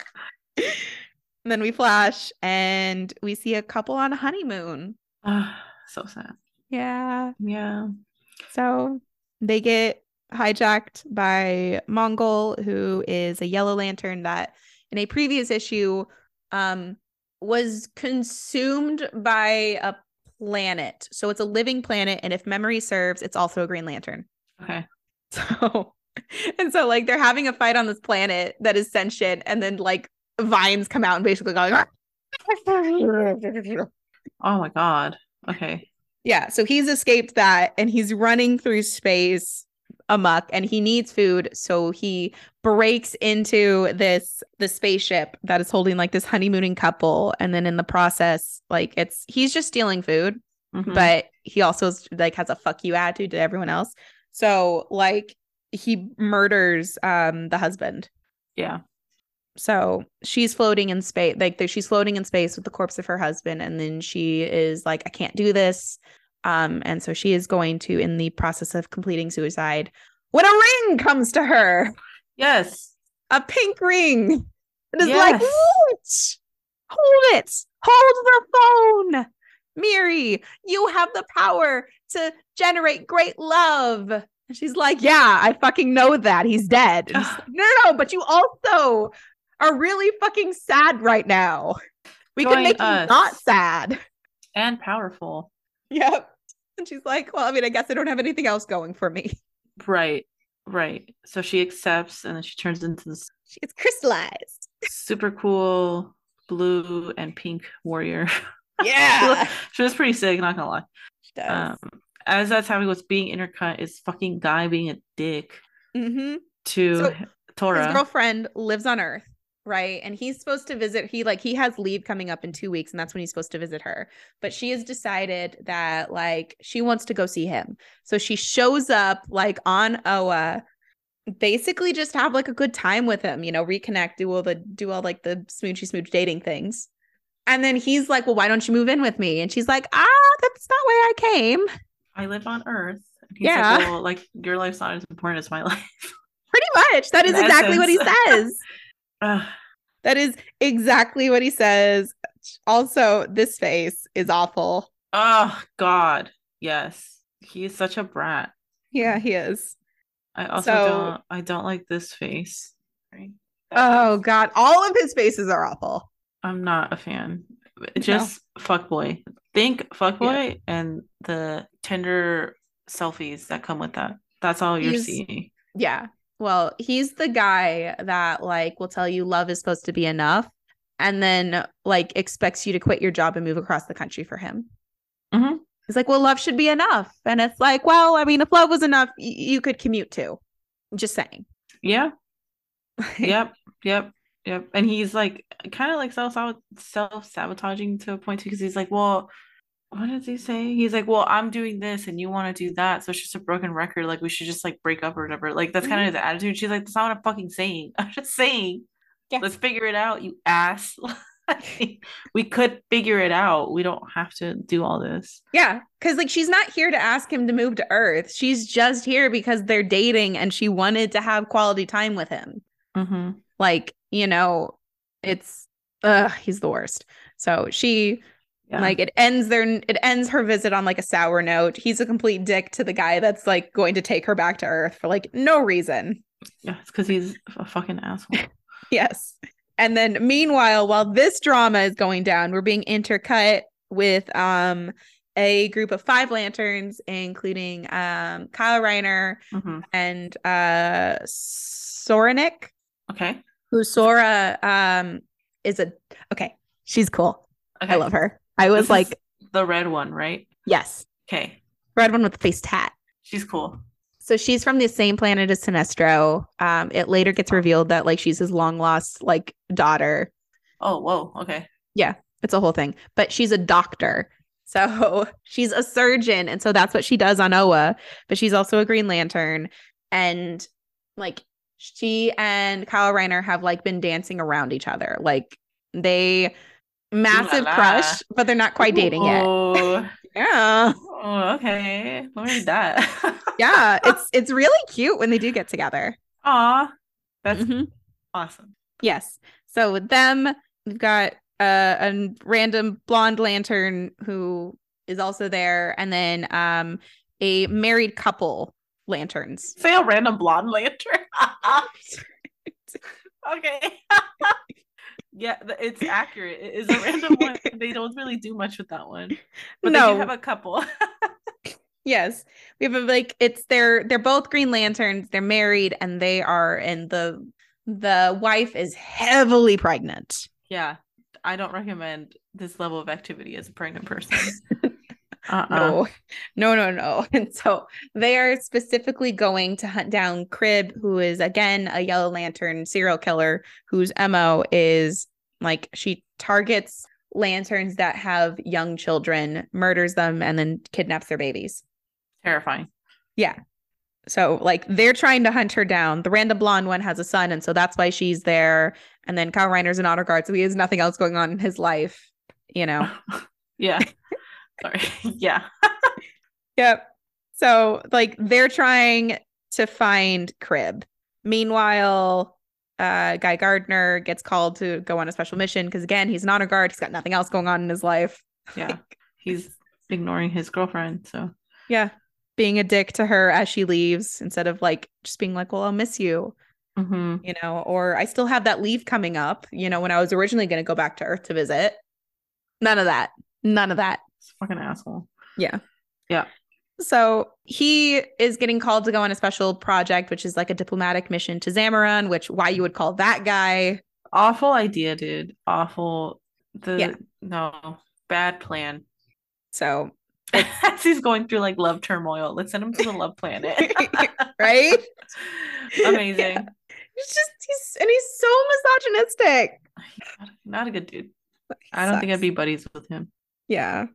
then we flash and we see a couple on a honeymoon.
Ah, so sad.
Yeah.
Yeah.
So they get hijacked by Mongul, who is a yellow lantern that in a previous issue um was consumed by a planet. So it's a living planet and if memory serves, it's also a green lantern.
Okay. *laughs*
So and so like they're having a fight on this planet that is sentient and then like vines come out and basically going *laughs*
Oh my god. Okay.
Yeah, so he's escaped that and he's running through space amok and he needs food so he breaks into this the spaceship that is holding like this honeymooning couple and then in the process like it's he's just stealing food
Mhm.
but he also is, like has a fuck you attitude to everyone else so like he murders um the husband
yeah.
So she's floating in space like she's floating in space with the corpse of her husband and then she is like i can't do this. Um and so she is going to in the process of completing suicide when a ring comes to her.
Yes.
a pink ring. It is like
Yes.
what? Hold it. Hold the phone. Miri you have the power to generate great love. And she's like yeah i fucking know that. He's dead. *sighs* Like, no no no but you also are really fucking sad right now we can make
us.
you not sad
And powerful.
yep and she's like well i mean i guess i don't have anything else going for me
Right. Right. So she accepts and then she turns into this
it's crystallized
super cool blue and pink warrior. *laughs*
yeah
she was pretty sick, not gonna lie.
she does
Um, as that's happening, what's being intercut is fucking guy being a dick
mm-hmm.
to
So,
Tora.
his girlfriend lives on earth right and he's supposed to visit he like he has leave coming up in two weeks and that's when he's supposed to visit her but she has decided that like she wants to go see him so she shows up like on oa basically just have like a good time with him you know reconnect do all the do all like the smoochy smooch dating things and then he's like well why don't you move in with me and she's like ah that's not where i came
I live on Earth.
Yeah.
like, well, like your life's not as important as my *laughs* life.
Pretty much. That is
In
exactly what he says.
Ugh.
That is exactly what he says. Also, this face is awful.
oh God. Yes. He is such a brat.
Yeah, he is.
I also
So-
don't I don't like this face. Right?
Oh
face.
god, all of his faces are awful.
I'm not a fan. Just fuckboy. Think fuck fuckboy and the Tinder selfies that come with that. That's all you're
He's-
seeing.
Yeah. Well, he's the guy that like will tell you love is supposed to be enough and then like expects you to quit your job and move across the country for him.
Mhm.
He's like, "Well, love should be enough." And it's like, "Well, I mean, if love was enough, y- you could commute to. I'm just saying.
Yeah. *laughs* Yep. Yep. Yep. And he's like kind of like self self sabotaging to a point too, because he's like, well, what does he say? He's like, well, I'm doing this and you want to do that, so it's just a broken record. Like we should just like break up or whatever. Like that's kind of his attitude. She's like, that's not what I'm fucking saying. *laughs* I'm just saying,
Yeah.
let's figure it out, you ass. *laughs* we could figure it out. We don't have to do all this.
Yeah, because like she's not here to ask him to move to Earth. She's just here because they're dating and she wanted to have quality time with him.
Mm-hmm.
Like, you know, it's uh he's the worst. So she
Yeah.
like it ends their it ends her visit on like a sour note. He's a complete dick to the guy that's like going to take her back to Earth for like no reason.
yeah, it's because he's a fucking asshole. *laughs*
Yes. And then meanwhile, while this drama is going down, we're being intercut with um a group of five lanterns, including um Kyle Rayner
hmm
and uh Soranik,
Okay.
who Sora um is a okay, she's cool.
Okay.
I love her. I was
This
like,
the red one, right?
yes,
Okay.
red one with the face tat.
She's cool.
So she's from the same planet as Sinestro. Um, it later gets revealed that like she's his long lost like daughter.
Oh, whoa. Okay.
Yeah, it's a whole thing, but she's a doctor. So *laughs* she's a surgeon. And so that's what she does on Oa, but she's also a Green Lantern. And like she and Kyle Rayner have like been dancing around each other. Like they massive
la.
crush, but they're not quite dating yet.
Oh, *laughs*
Yeah.
oh, okay. Let me read that. *laughs*
Yeah. It's it's really cute when they do get together.
Aw, that's
Mhm.
awesome.
Yes. So with them, we've got uh, a random blonde lantern who is also there, and then um a married couple lanterns.
Say a random blonde lantern. *laughs* okay. Yeah, it's *laughs* accurate. It is a random one. They don't really do much with that one, but they
No.
do have a couple. *laughs*
Yes, we have a, like it's they're they're both Green Lanterns. They're married, and they are, and the the wife is heavily pregnant.
yeah, I don't recommend this level of activity as a pregnant person. *laughs* Uh-uh. *laughs*
No, no, no, no. *laughs* And so they are specifically going to hunt down Kryb, who is again a Yellow Lantern serial killer whose MO is like she targets lanterns that have young children, murders them, and then kidnaps their babies.
Terrifying. Yeah.
So like they're trying to hunt her down. The random blonde one has a son, and so that's why she's there. And then Kyle Rayner's an honor guard, so he has nothing else going on in his life, you know. *laughs*
Yeah. Sorry. *laughs* *laughs* yeah.
Yep. So like they're trying to find Kryb. Meanwhile, uh Guy Gardner gets called to go on a special mission because again, he's an honor guard. He's got nothing else going on in his life. *laughs*
Yeah. He's ignoring his girlfriend. So
Yeah. Being a dick to her as she leaves instead of like just being like, Well, I'll miss you,
Mhm.
you know, or I still have that leave coming up, you know, when I was originally gonna go back to Earth to visit. None of that. None of that.
Fucking asshole.
Yeah.
Yeah.
So he is getting called to go on a special project, which is like a diplomatic mission to Zamaron, which why you would call that guy.
Awful idea, dude. Awful. The
Yeah.
no bad plan.
So, *laughs*
As he's going through like love turmoil, let's send him to the love planet. *laughs*
right? *laughs*
Amazing.
Yeah. He's just he's and he's so misogynistic.
Not, not a good dude. I don't think I'd be buddies with him.
Yeah.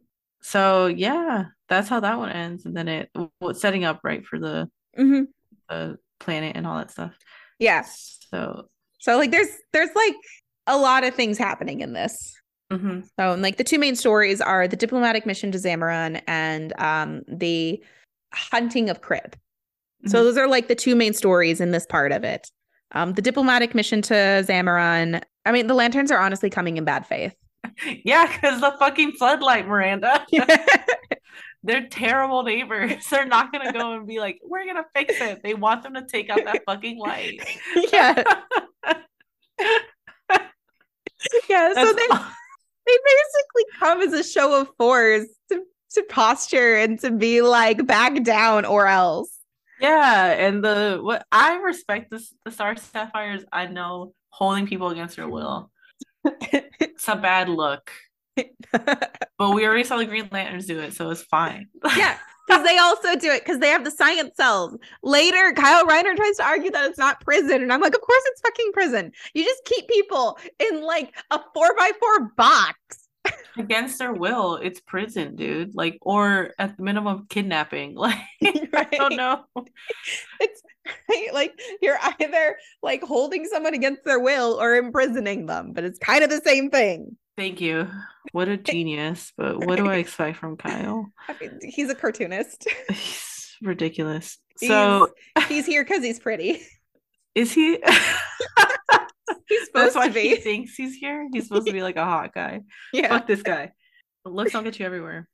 So yeah, that's how that one ends, and then it what's setting up right for the
hmm
the planet and all that stuff.
Yeah.
So
So like there's there's like a lot of things happening in this.
mhm.
So and like the two main stories are the diplomatic mission to Zamaron and um the hunting of Kryb. So
Mhm.
those are like the two main stories in this part of it. Um, the diplomatic mission to Zamaron. I mean, the lanterns are honestly coming in bad faith.
Yeah, because the fucking floodlight, Miranda. *laughs* They're terrible neighbors. They're not gonna go and be like, "We're gonna fix it." They want them to take out that fucking light.
yeah, yeah. So
That's
they they basically come as a show of force to to posture and to be like back down or else.
Yeah, and the what I respect this the Star Sapphires, I know holding people against their will. It's a bad look. *laughs* But we already saw the Green Lanterns do it, so it's fine.
yeah, because they also do it because they have the science cells. Later, Kyle Rayner tries to argue that it's not prison, and I'm like, of course it's fucking prison. You just keep people in like a four by four box.
Against their will, it's prison, dude. Like, or at the minimum, kidnapping. *laughs* Like, I don't know.
It's *laughs* right? like you're either like holding someone against their will or imprisoning them, but it's kind of the same thing.
Thank you. What a *laughs* genius. But what do I expect from Kyle?
I mean, he's a cartoonist. *laughs*
He's ridiculous. So,
he's here because he's pretty.
is he?
He's
That's
supposed
why
to be.
he thinks he's here. He's supposed to be like a hot guy.
yeah.
Fuck this guy. Looks don't get you everywhere.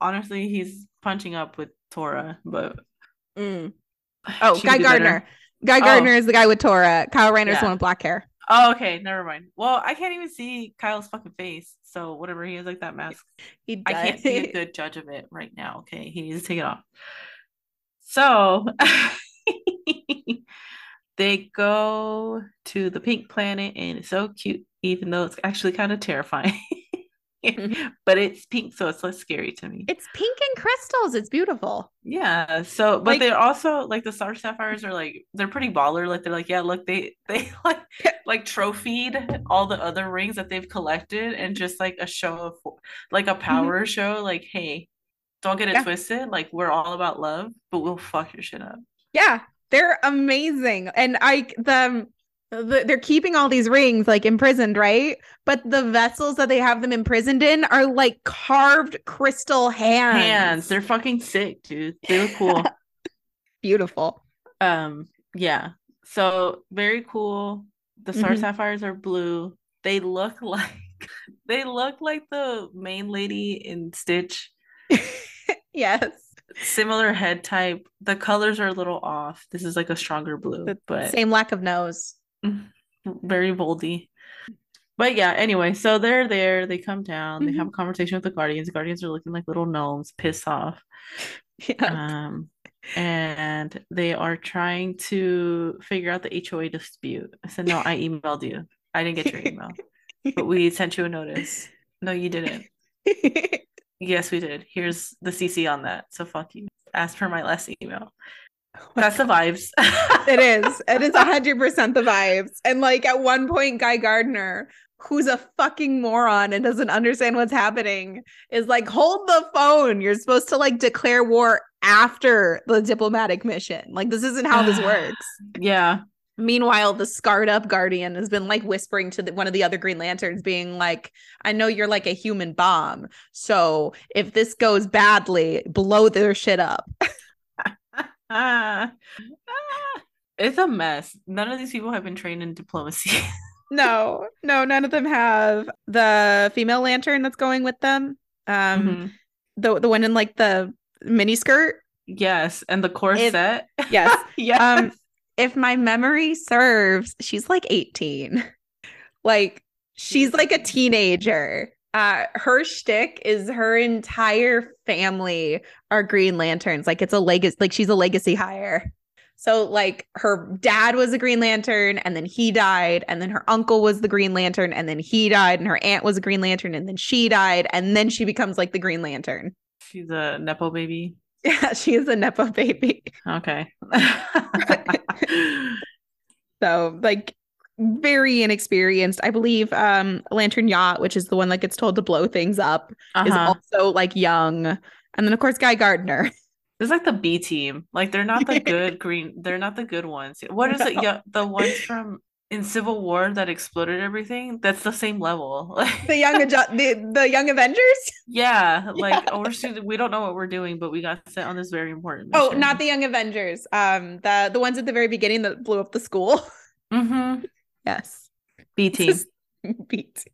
Honestly, he's punching up with Tora, but
Mm. *sighs* Oh, Guy. Gardner. Guy
Oh.
Gardner is the guy with Tora. Kyle Rayner's
Yeah.
the one with black hair.
Oh, okay, never mind. Well, I can't even see Kyle's fucking face. So whatever he has like that mask.
He
I can't
does.
be a good judge of it right now. Okay, he needs to take it off. So *laughs* they go to the pink planet, and it's so cute, even though it's actually kind of terrifying. *laughs* but it's pink, so it's less scary to me.
It's pink and crystals. It's beautiful.
Yeah. So, but
Like-
they're also like the Star Sapphires are like they're pretty baller. Like they're like, yeah, look, they they *laughs* like *laughs* like trophied all the other rings that they've collected and just like a show of like a power show. Like, hey, don't get it
Mm-hmm. Yeah.
twisted. Like we're all about love, but we'll fuck your shit up.
Yeah, they're amazing. And I the they're keeping all these rings like imprisoned, right? But the vessels that they have them imprisoned in are like carved crystal hands.
Hands, they're fucking sick, dude. They look cool. *laughs*
beautiful.
um, yeah. So very cool. The Star
Mhm.
Sapphires are blue. They look *laughs* like they look like the main lady in Stitch. *laughs*
yes.
similar head type. The colors are a little off. This is like a stronger blue,
The
but
Same lack of nose. *laughs*
very boldy. But yeah, anyway, so they're there. They come down. They have a conversation with the Guardians. The Guardians are looking like little gnomes, pissed off. *laughs*
Yeah.
Um, and they are trying to figure out the HOA dispute. I said, No, I emailed you. I didn't get your email, but we *laughs* sent you a notice. No, you didn't. Yes, we did. Here's the CC on that. So fuck you. Ask for my last email. *laughs* That's the vibes. *laughs*
It is. It is 100% the vibes. And like at one point, Guy Gardner, who's a fucking moron and doesn't understand what's happening, is like, hold the phone. You're supposed to like declare war after the diplomatic mission. Like, this isn't how this *sighs* works.
yeah.
Meanwhile, the scarred up guardian has been like whispering to the, one of the other Green Lanterns, being like, I know you're like a human bomb. So if this goes badly, blow their shit up. *laughs*
Ah. It's a mess. None of these people have been trained in diplomacy. *laughs*
No, no, none of them have the female lantern that's going with them. Um,
Mhm.
the the one in like the mini skirt.
Yes, and the corset. *laughs*
Yes.
yes.
Um, if my memory serves, she's like 18. Like she's like a teenager. Uh, her shtick is her entire family are Green Lanterns. Like it's a legacy. Like she's a legacy hire. So like her dad was a Green Lantern, and then he died, and then her uncle was the Green Lantern, and then he died, and her aunt was a Green Lantern, and then she died, and then she becomes like the Green Lantern.
She's a nepo baby. *laughs*
Yeah, she is a nepo baby.
Okay. *laughs*
So like very inexperienced. I believe um Lantern Yacht, which is the one that gets told to blow things up, is
uh-huh.
also like young. And then of course Guy Gardner. *laughs*
It's like the B team. Like they're not the *laughs* good green. They're not the good ones. What is it? Yeah, the ones from in Civil War that exploded everything, that's the same level.
the young *laughs* the the young Avengers.
yeah, like oh, we're student, we don't know what we're doing, but we got sent on this very important.
Oh, not the young Avengers. Um, the the ones at the very beginning that blew up the school.
mm-hmm.
Yes,
B team. *laughs*
beat.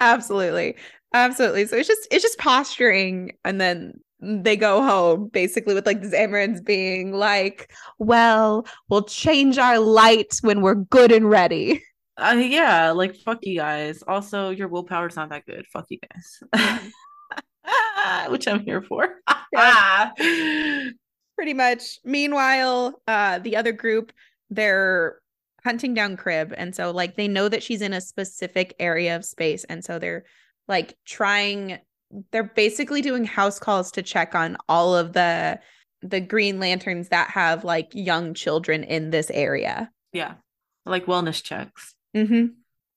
Absolutely. Absolutely. So it's just it's just posturing and then they go home basically with like the Zamarons being like, well, we'll change our light when we're good and ready.
Uh, yeah, like fuck you guys. Also, your willpower's not that good. Fuck you guys. *laughs* Which I'm here for. yeah.
Pretty much. Meanwhile, uh the other group, they're hunting down Kryb. And so like they know that she's in a specific area of space. And so they're like trying they're basically doing house calls to check on all of the the green lanterns that have like young children in this area.
Yeah. Like wellness checks.
Mm-hmm.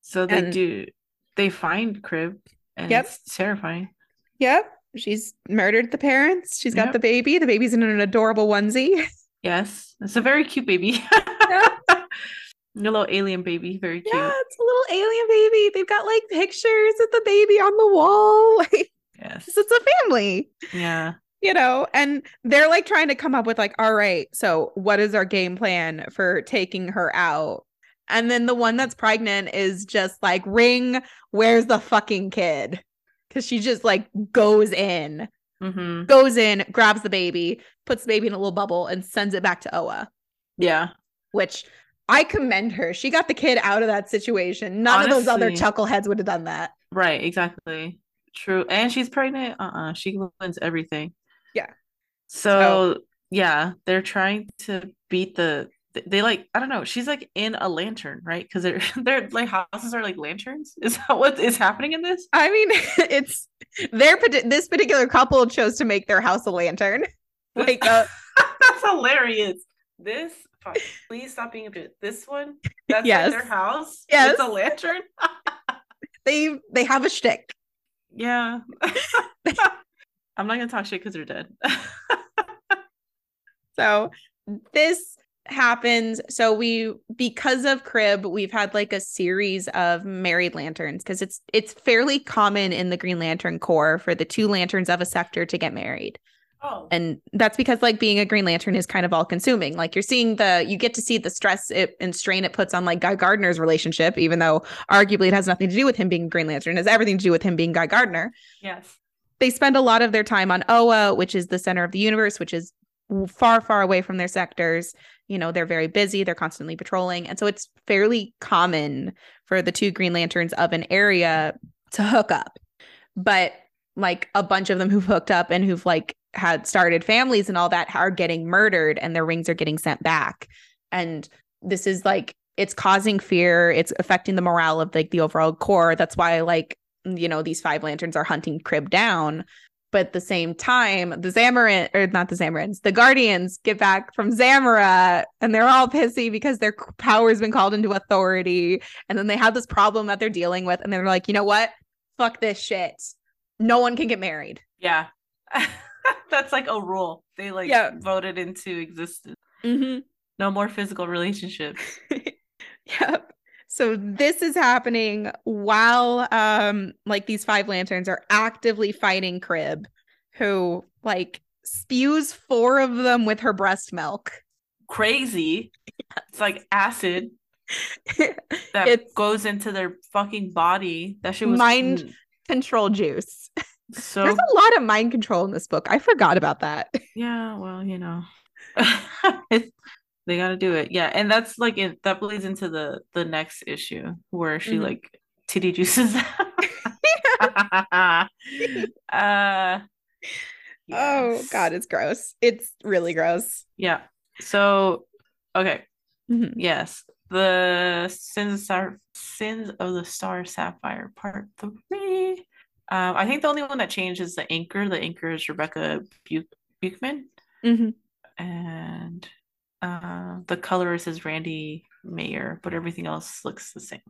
So they
And-
do they find Kryb and
Yep.
it's terrifying.
Yep. She's murdered the parents. She's got
Yep.
the baby. The baby's in an adorable onesie. *laughs*
Yes. It's a very cute baby. *laughs* Your little alien baby, very cute.
Yeah, it's a little alien baby. They've got like pictures of the baby on the wall. *laughs* Like
Yes.
it's a family.
Yeah.
you know, and they're like trying to come up with like, all right, so what is our game plan for taking her out? And then the one that's pregnant is just like, ring, where's the fucking kid? Cause she just like goes in,
Mm-hmm.
goes in, grabs the baby, puts the baby in a little bubble, and sends it back to Oa,
Yeah.
which I commend her. She got the kid out of that situation. None of those other chuckleheads would have done that.
Right, exactly. True. And she's pregnant. Uh-uh. She wins everything.
Yeah.
So, yeah, they're trying to beat the they like I don't know. She's like in a lantern, right? Because they're *laughs* they're like houses are like lanterns. Is that what is happening in this?
I mean, *laughs* it's their this particular couple chose to make their house a lantern. *laughs* Like uh,
That's hilarious. This fuck, please stop being a bit. This one, that's
Yes.
their house.
Yes.
It's a lantern. *laughs*
they they have a shtick.
Yeah. *laughs* I'm not gonna talk shit because they're dead. *laughs*
So this happens. So we because of Kryb, we've had like a series of married lanterns because it's it's fairly common in the Green Lantern Corps for the two lanterns of a sector to get married.
Oh.
And that's because like being a Green Lantern is kind of all consuming. Like you're seeing the you get to see the stress it and strain it puts on like Guy Gardner's relationship, even though arguably it has nothing to do with him being a Green Lantern, it has everything to do with him being Guy Gardner.
yes.
they spend a lot of their time on Oa, which is the center of the universe, which is far, far away from their sectors. You know, they're very busy, they're constantly patrolling. And so it's fairly common for the two Green Lanterns of an area to hook up. But like a bunch of them who've hooked up and who've like had started families and all that are getting murdered and their rings are getting sent back. And this is like, it's causing fear. It's affecting the morale of like the overall core. That's why like you know these five lanterns are hunting kryb down but at the same time the Zamaron or not the Zamarons the guardians get back from Zamora and they're all pissy because their power's been called into authority and then they have this problem that they're dealing with and they're like you know what fuck this shit no one can get married
Yeah. *laughs* *laughs* That's like a rule. They like
Yeah.
voted into existence.
mm-hmm.
No more physical relationships. *laughs*
Yep. So this is happening while um like these five lanterns are actively fighting Kryb, who like spews four of them with her breast milk.
Crazy. It's like acid *laughs* that goes into their fucking body. That shit was
Mind-
mm,
Control juice.
So
There's a lot of mind control in this book. I forgot about that. *laughs*
yeah, well, you know. *laughs* They gotta do it. Yeah. And that's like it that bleeds into the the next issue where she
Mhm.
like titty juices. *laughs* uh
Oh god, it's gross. It's really gross.
Yeah. So, okay.
Mhm.
Yes. The Sins of Star Sins of the Star Sapphire Part Three. Um, I think the only one that changed is the anchor. The anchor is Rebecca Buch- Buchman,
Mhm.
and uh, the colorist is Randy Mayor, but everything else looks the same.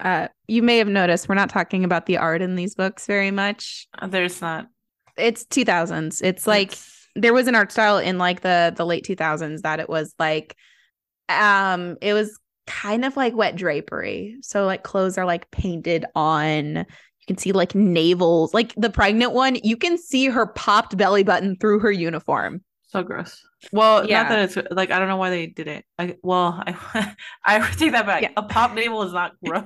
Uh, you may have noticed we're not talking about the art in these books very much.
Uh, There's not
It's 2000s. It's like
it's-
there was an art style in like the the late 2000s that it was like um it was kind of like wet drapery. So like clothes are like painted on. You can see like navels. Like the pregnant one, you can see her popped belly button through her uniform.
So gross. Well,
Yeah.
not that it's like I don't know why they did it. I well, I *laughs* I take that back.
Yeah.
A pop navel is not *laughs* gross.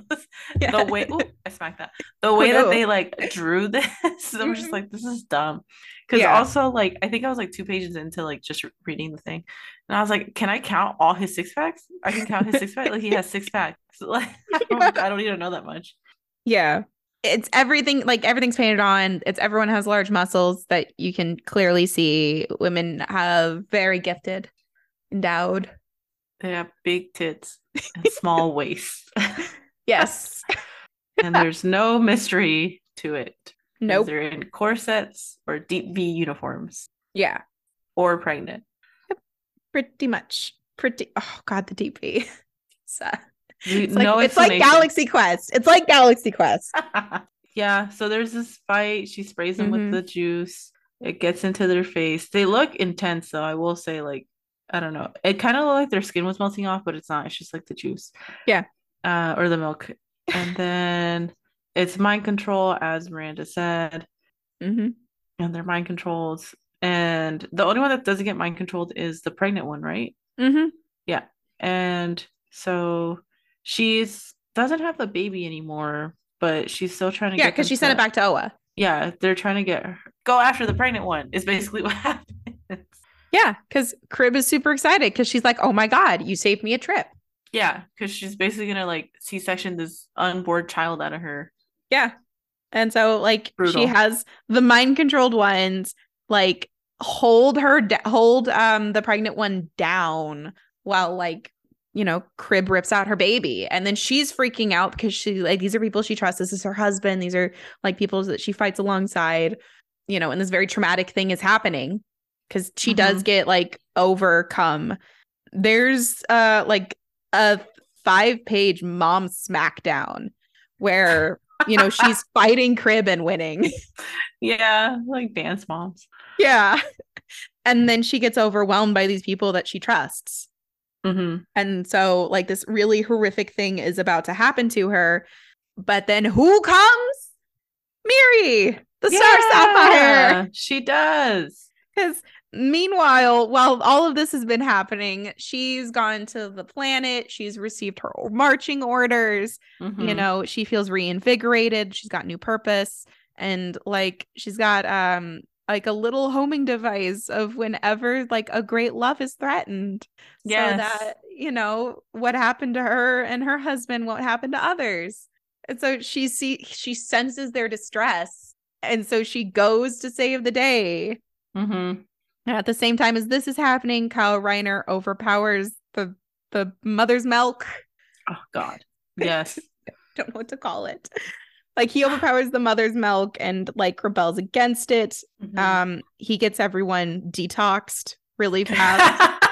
Yeah.
The way ooh, I smacked that. The way that they like drew this, *laughs* I'm just
Mhm.
like, this is dumb. Because also like I think I was like two pages into like just reading the thing, and I was like, can I count all his six packs? I can count his six packs. Like he has six packs. Like I don't, I don't need to know that much.
Yeah. It's everything like everything's painted on. It's everyone has large muscles that you can clearly see. Women have very gifted, endowed.
They have big tits and *laughs* small waists,
Yes. *laughs*
and there's no mystery to it. 'cause
Nope.
They're in corsets or deep V uniforms
Yeah.
or pregnant.
Pretty much. Pretty oh god, the deep V. *laughs*
We-
it's like,
no
it's like. Galaxy Quest. It's like Galaxy Quest. *laughs*
yeah, so there's this fight. She sprays them
Mhm.
with the juice. It gets into their face. They look intense, though. I will say, like, I don't know. It kind of looked like their skin was melting off, but it's not. It's just like the juice.
Yeah.
Uh, or the milk. And then it's mind control, as Miranda said,
Mm-hmm.
and they're mind controlled. And the only one that doesn't get mind controlled is the pregnant one, right?
Mm-hmm. Yeah.
And so she's doesn't have the baby anymore, but she's still trying to get
Yeah,
because
she sent
to-
it back to Oa.
Yeah, they're trying to get her go after the pregnant one. Is basically *laughs* what happens.
Yeah, because Kryb is super excited because she's like, "Oh my god, you saved me a trip."
Yeah, because she's basically gonna like C-section this unborn child out of her.
Yeah, and so like
Brutal.
she has the mind controlled ones like hold her da- hold um the pregnant one down while like you know Kryb rips out her baby, and then she's freaking out because she like these are people she trusts. This is her husband. These are like people that she fights alongside. You know, and this very traumatic thing is happening because she does get like overcome. There's uh like a five page mom smackdown where you know she's *laughs* fighting kryb and winning
Yeah, like dance moms.
yeah *laughs* and then she gets overwhelmed by these people that she trusts
Mm-hmm.
and so like this really horrific thing is about to happen to her but then who comes miri the star sapphire
She does.
Because meanwhile, while all of this has been happening, she's gone to the planet. She's received her marching orders. You
Mhm.
know, she feels reinvigorated. She's got new purpose. And like she's got um like a little homing device of whenever like a great love is threatened.
Yes.
So that, you know, what happened to her and her husband won't happen to others. And so she see she senses their distress. And so she goes to save the day.
Mhm.
And at the same time as this is happening, Kyle Rayner overpowers the the mother's milk.
Oh God. *laughs* Yes.
Don't know what to call it. Like he overpowers the mother's milk and like rebels against it.
Mhm.
Um, he gets everyone detoxed really *laughs* fast,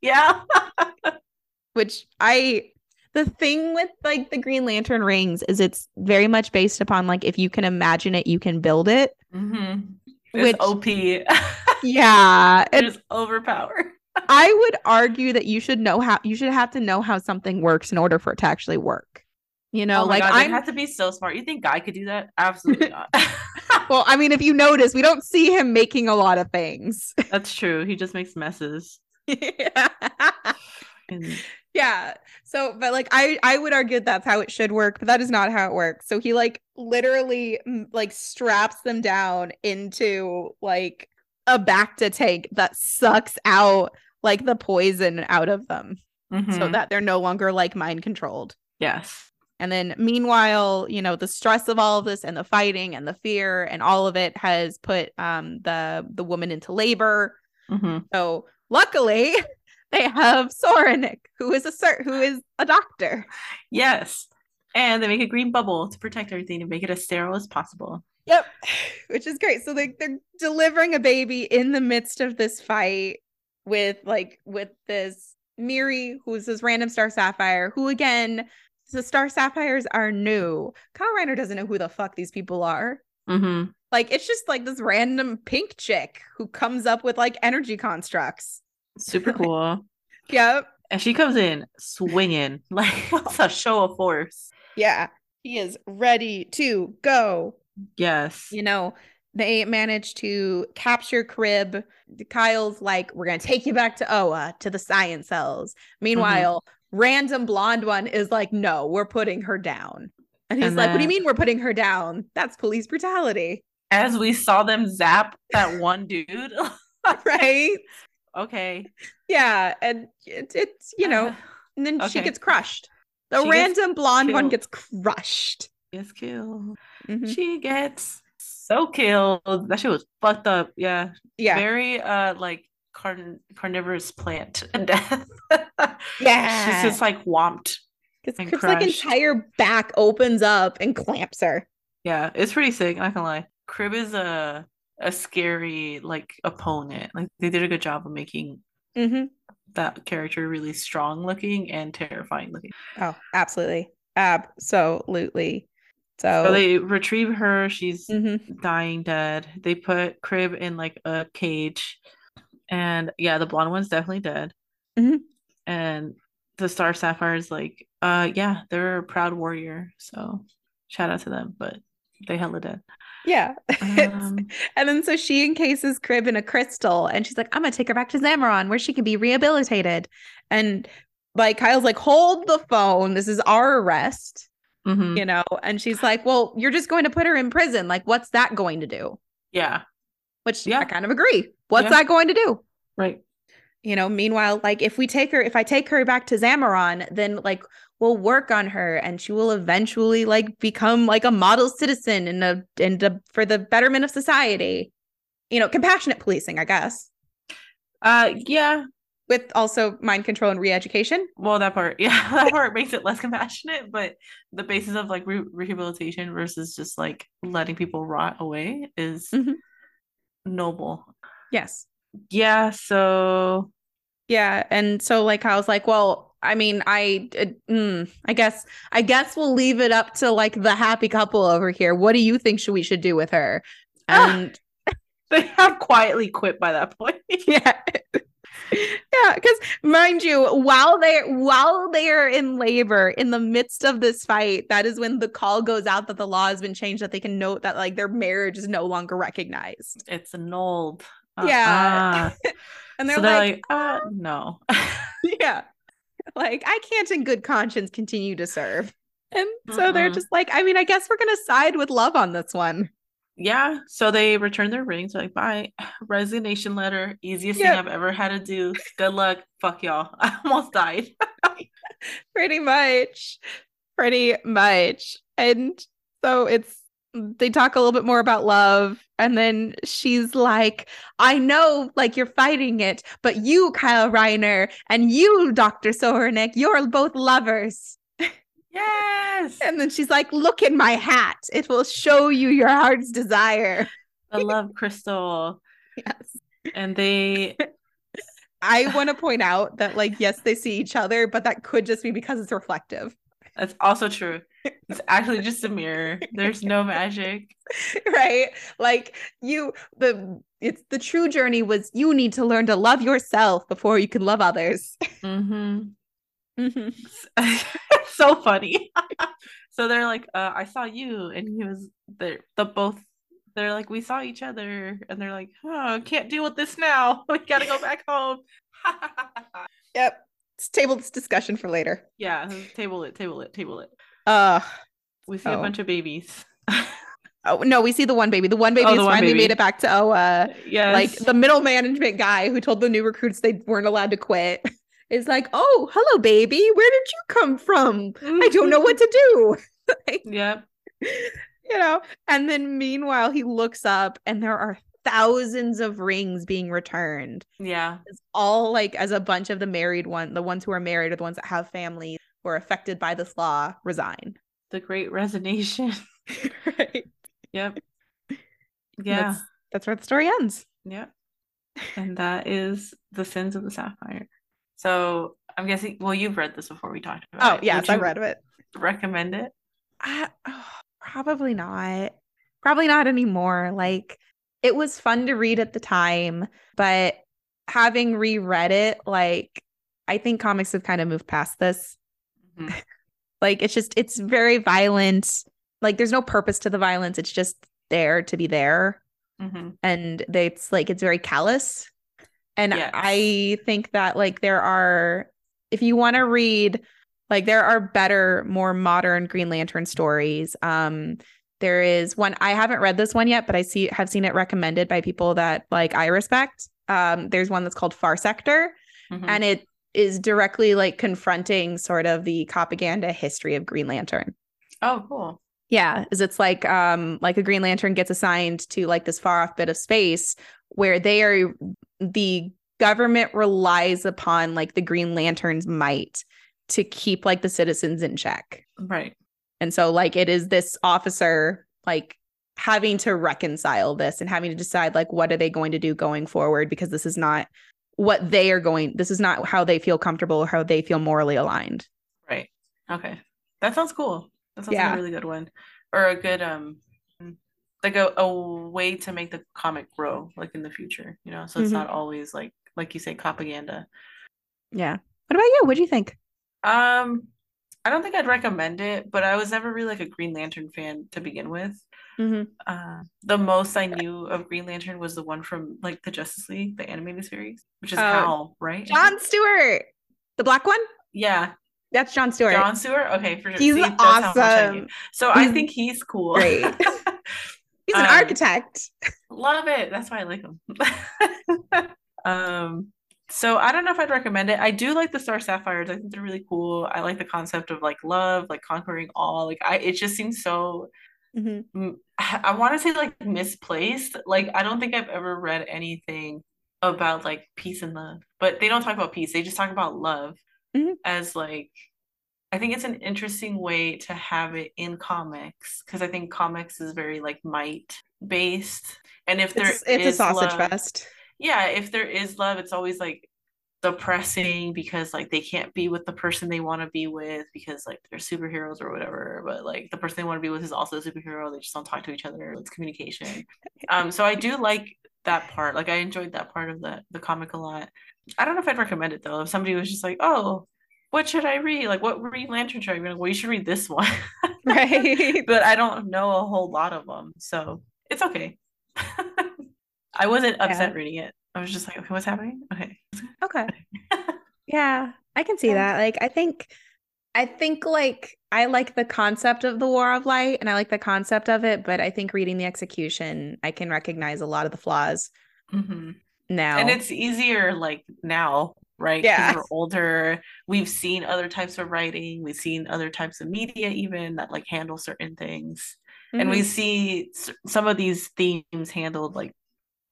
yeah.
which I the thing with like the Green Lantern rings is it's very much based upon like if you can imagine it, you can build it.
Mm-hmm.
Which-
OP. *laughs*
Yeah.
it
It,
is overpowered.
I would argue that you should know how you should have to know how something works in order for it to actually work. You know,
oh
like I'm
have to be so smart. You think Guy could do that? *laughs* Absolutely not.
well, I mean, if you notice, we don't see him making a lot of things. *laughs*
That's true. He just makes messes.
yeah.
And
yeah. So, but like, I I would argue that's how it should work, but that is not how it works. So he like literally like straps them down into like a Bacta tank that sucks out like the poison out of them, so
Mhm.
that they're no longer like mind controlled.
yes.
And then meanwhile, you know, the stress of all of this and the fighting and the fear and all of it has put um the the woman into labor.
hmm
So luckily *laughs* they have Soranik, who is a cert who is a doctor.
Yes. And they make a green bubble to protect everything to make it as sterile as possible.
Yep. *sighs* Which is great. So they, they're delivering a baby in the midst of this fight with like with this Miri, who's this random star sapphire, who again, the star sapphires are new. Kyle Rayner doesn't know who the fuck these people are.
hmm
Like it's just like this random pink chick who comes up with like energy constructs.
Super *laughs* cool.
Yep.
And she comes in swinging *laughs* like it's a show of force.
Yeah. He is ready to go.
Yes.
You know, they manage to capture Kryb. Kyle's like, we're going to take you back to Oa to the science cells. Meanwhile, random blonde one is like, no, we're putting her down. And he's
And
like, what do you mean we're putting her down? That's police brutality.
As we saw them zap that one dude. *laughs* *laughs*
right?
okay.
Yeah. And it, it's, you know,
Uh,
and then she gets crushed. The
She
random blonde one gets crushed.
gets killed.
Mhm.
She gets so killed. That shit was fucked up. Yeah.
Yeah.
Very uh like carn- carnivorous plant death. *laughs*
Yeah.
She's just like whomped.
Because
and
Kryb's like entire back opens up and clamps her.
Yeah, it's pretty sick, not gonna lie. Kryb is a a scary like opponent. Like they did a good job of making
Mm-hmm.
that character really strong looking and terrifying looking.
Oh, absolutely. Absolutely. So,
So they retrieve her, she's
Mhm.
dying dead. They put Kryb in like a cage. And yeah, the blonde one's definitely dead.
Mhm.
And the Star Sapphire is like, uh yeah, they're a proud warrior. So shout out to them, but they hella dead.
yeah.
Um, *laughs*
and then so she encases Kryb in a crystal and she's like, I'm gonna take her back to Zamaron where she can be rehabilitated. And like Kyle's like, hold the phone. This is our arrest,
mhm.
you know? And she's like, Well, you're just going to put her in prison. Like, what's that going to do?
Yeah,
Which
Yeah.
I kind of agree. What's
Yeah.
that going to do?
right.
You know meanwhile like if we take her if i take her back to zamaron then like we'll work on her and she will eventually like become like a model citizen and a in a, for the betterment of society. You know compassionate policing i guess.
Uh yeah,
with also mind control and re-education.
Well that part *laughs* yeah that part makes it less compassionate but the basis of like re- rehabilitation versus just like letting people rot away is
Mhm.
noble.
Yes
yeah so
yeah and so like i was like well i mean i uh, mm, i guess i guess we'll leave it up to like the happy couple over here. What do you think should we should do with her? *laughs*
Ah.
and
they have quietly quit by that point. *laughs* *laughs*
Yeah. Yeah because mind you while they're while they're in labor in the midst of this fight that is when the call goes out that the law has been changed that they can note that like their marriage is no longer recognized.
It's annulled
Yeah.
Uh-uh. *laughs*
and they're,
so they're
like,
like, uh no. *laughs*
Yeah. Like i can't in good conscience continue to serve. And so they're just like i mean i guess we're gonna side with love on this one.
Yeah. So they return their rings like bye. *sighs* Resignation letter easiest
Yeah.
thing i've ever had to do. Good luck. Fuck y'all. *laughs* I almost died.
Pretty much. Pretty much. And so it's they talk a little bit more about love and then she's like i know like you're fighting it but you kyle rayner and you dr soranik you're both lovers.
Yes.
And then she's like look in my hat. It will show you your heart's desire.
The love crystal.
Yes.
And they *laughs*
i want to point out that like yes they see each other but that could just be because it's reflective
that's also true. It's actually just a mirror. There's no *laughs* magic.
Right? Like you the it's the true journey was you need to learn to love yourself before you can love others.
Hmm
Mhm. *laughs*
so funny. *laughs* So they're like uh, i saw you and he was they're the both they're like we saw each other and they're like oh can't deal with this now. We gotta go back home.
Yep let's table this discussion for later.
Yeah table it table it table it.
Uh
we see a
Oh.
bunch of babies. *laughs*
Oh no we see the one baby. The one baby
Oh,
has
one
finally
baby.
made it back to oa
yes.
Like the middle management guy who told the new recruits they weren't allowed to quit *laughs* is like oh hello baby. Where did you come from? I don't know what to do. *laughs* Like,
yep.
you know? And then meanwhile he looks up and there are thousands of rings being returned.
Yeah.
It's all like as a bunch of the married one the ones who are married or the ones that have families who are affected by this law resign.
The great resignation. *laughs* *laughs*
Right.
Yep. Yeah.
That's, that's where the story ends.
Yep. And that is The Sins of the Sapphire. So I'm guessing, well, you've read this before we talked
oh
about it.
Oh,
yes
i read of it.
Recommend it?
I, oh, probably not. Probably not anymore. Like it was fun to read at the time but having reread it like I think comics have kind of moved past this.
Mhm. *laughs*
Like it's just it's very violent. Like there's no purpose to the violence. It's just there to be there.
Mhm.
And they, it's like it's very callous. And
Yes.
I think that like there are if you want to read like there are better, more modern Green Lantern stories. Um there is one I haven't read this one yet, but I see have seen it recommended by people that like I respect. Um there's one that's called Far Sector
Mhm.
and it is directly like confronting sort of the propaganda history of Green Lantern.
oh, cool.
Yeah, is it's like um like a Green Lantern gets assigned to like this far off bit of space where they are the government relies upon like the Green Lantern's might to keep like the citizens in check.
Right.
And so like it is this officer like having to reconcile this and having to decide like what are they going to do going forward because this is not what they are going this is not how they feel comfortable or how they feel morally aligned.
Right. Okay. That sounds cool. That sounds like
Yeah.
a really good one. Or a good um like a, a way to make the comic grow like in the future, you know. So it's
Mhm.
not always like like you say propaganda.
Yeah. What about you? What do you think?
Um I don't think I'd recommend it, but I was never really like a Green Lantern fan to begin with.
Mhm.
Uh, the most I knew of Green Lantern was the one from like the Justice League, the animated series, which is
Oh,
Hal, right?
John Stewart. The black one?
Yeah,
That's John Stewart.
John Stewart. Okay, for sure.
He's
See, much I
awesome.
So I *laughs* think he's cool.
great. *laughs* He's an
Um,
architect. *laughs*
Love it. That's why I like him. um, so I don't know if I'd recommend it. I do like the Star Sapphires. I think they're really cool. I like the concept of like love, like conquering all. Like I, it just seems so.
Mhm.
mm, *sighs* I want to say like misplaced. Like I don't think I've ever read anything about like peace and love, but they don't talk about peace. They just talk about love
Mhm.
as like. I think it's an interesting way to have it in comics because I think comics is very like might based, and if there
It's, it's a sausage
love-
fest.
Yeah, if there is love, it's always like depressing because like they can't be with the person they want to be with because like they're superheroes or whatever. But like the person they want to be with is also a superhero. They just don't talk to each other. It's communication. *laughs* Um, so I do like that part. Like I enjoyed that part of the the comic a lot. I don't know if I'd recommend it though. If somebody was just like, oh, what should I read? Like what Green Lantern should I read? Like, well, you should read this one. *laughs*
Right.
but I don't know a whole lot of them, so it's okay. *laughs* I wasn't upset
Yeah.
reading it. I was just like, okay, what's happening? Okay.
Okay. *laughs* Yeah, I can see
Yeah.
that. Like I think I think like I like the concept of the War of Light and I like the concept of it, but I think reading the execution, I can recognize a lot of the flaws
hmm
now.
And it's easier like now, right?
Yeah.
We're older. We've seen other types of writing. We've seen other types of media even that like handle certain things. And we
Mhm.
see some of these themes handled like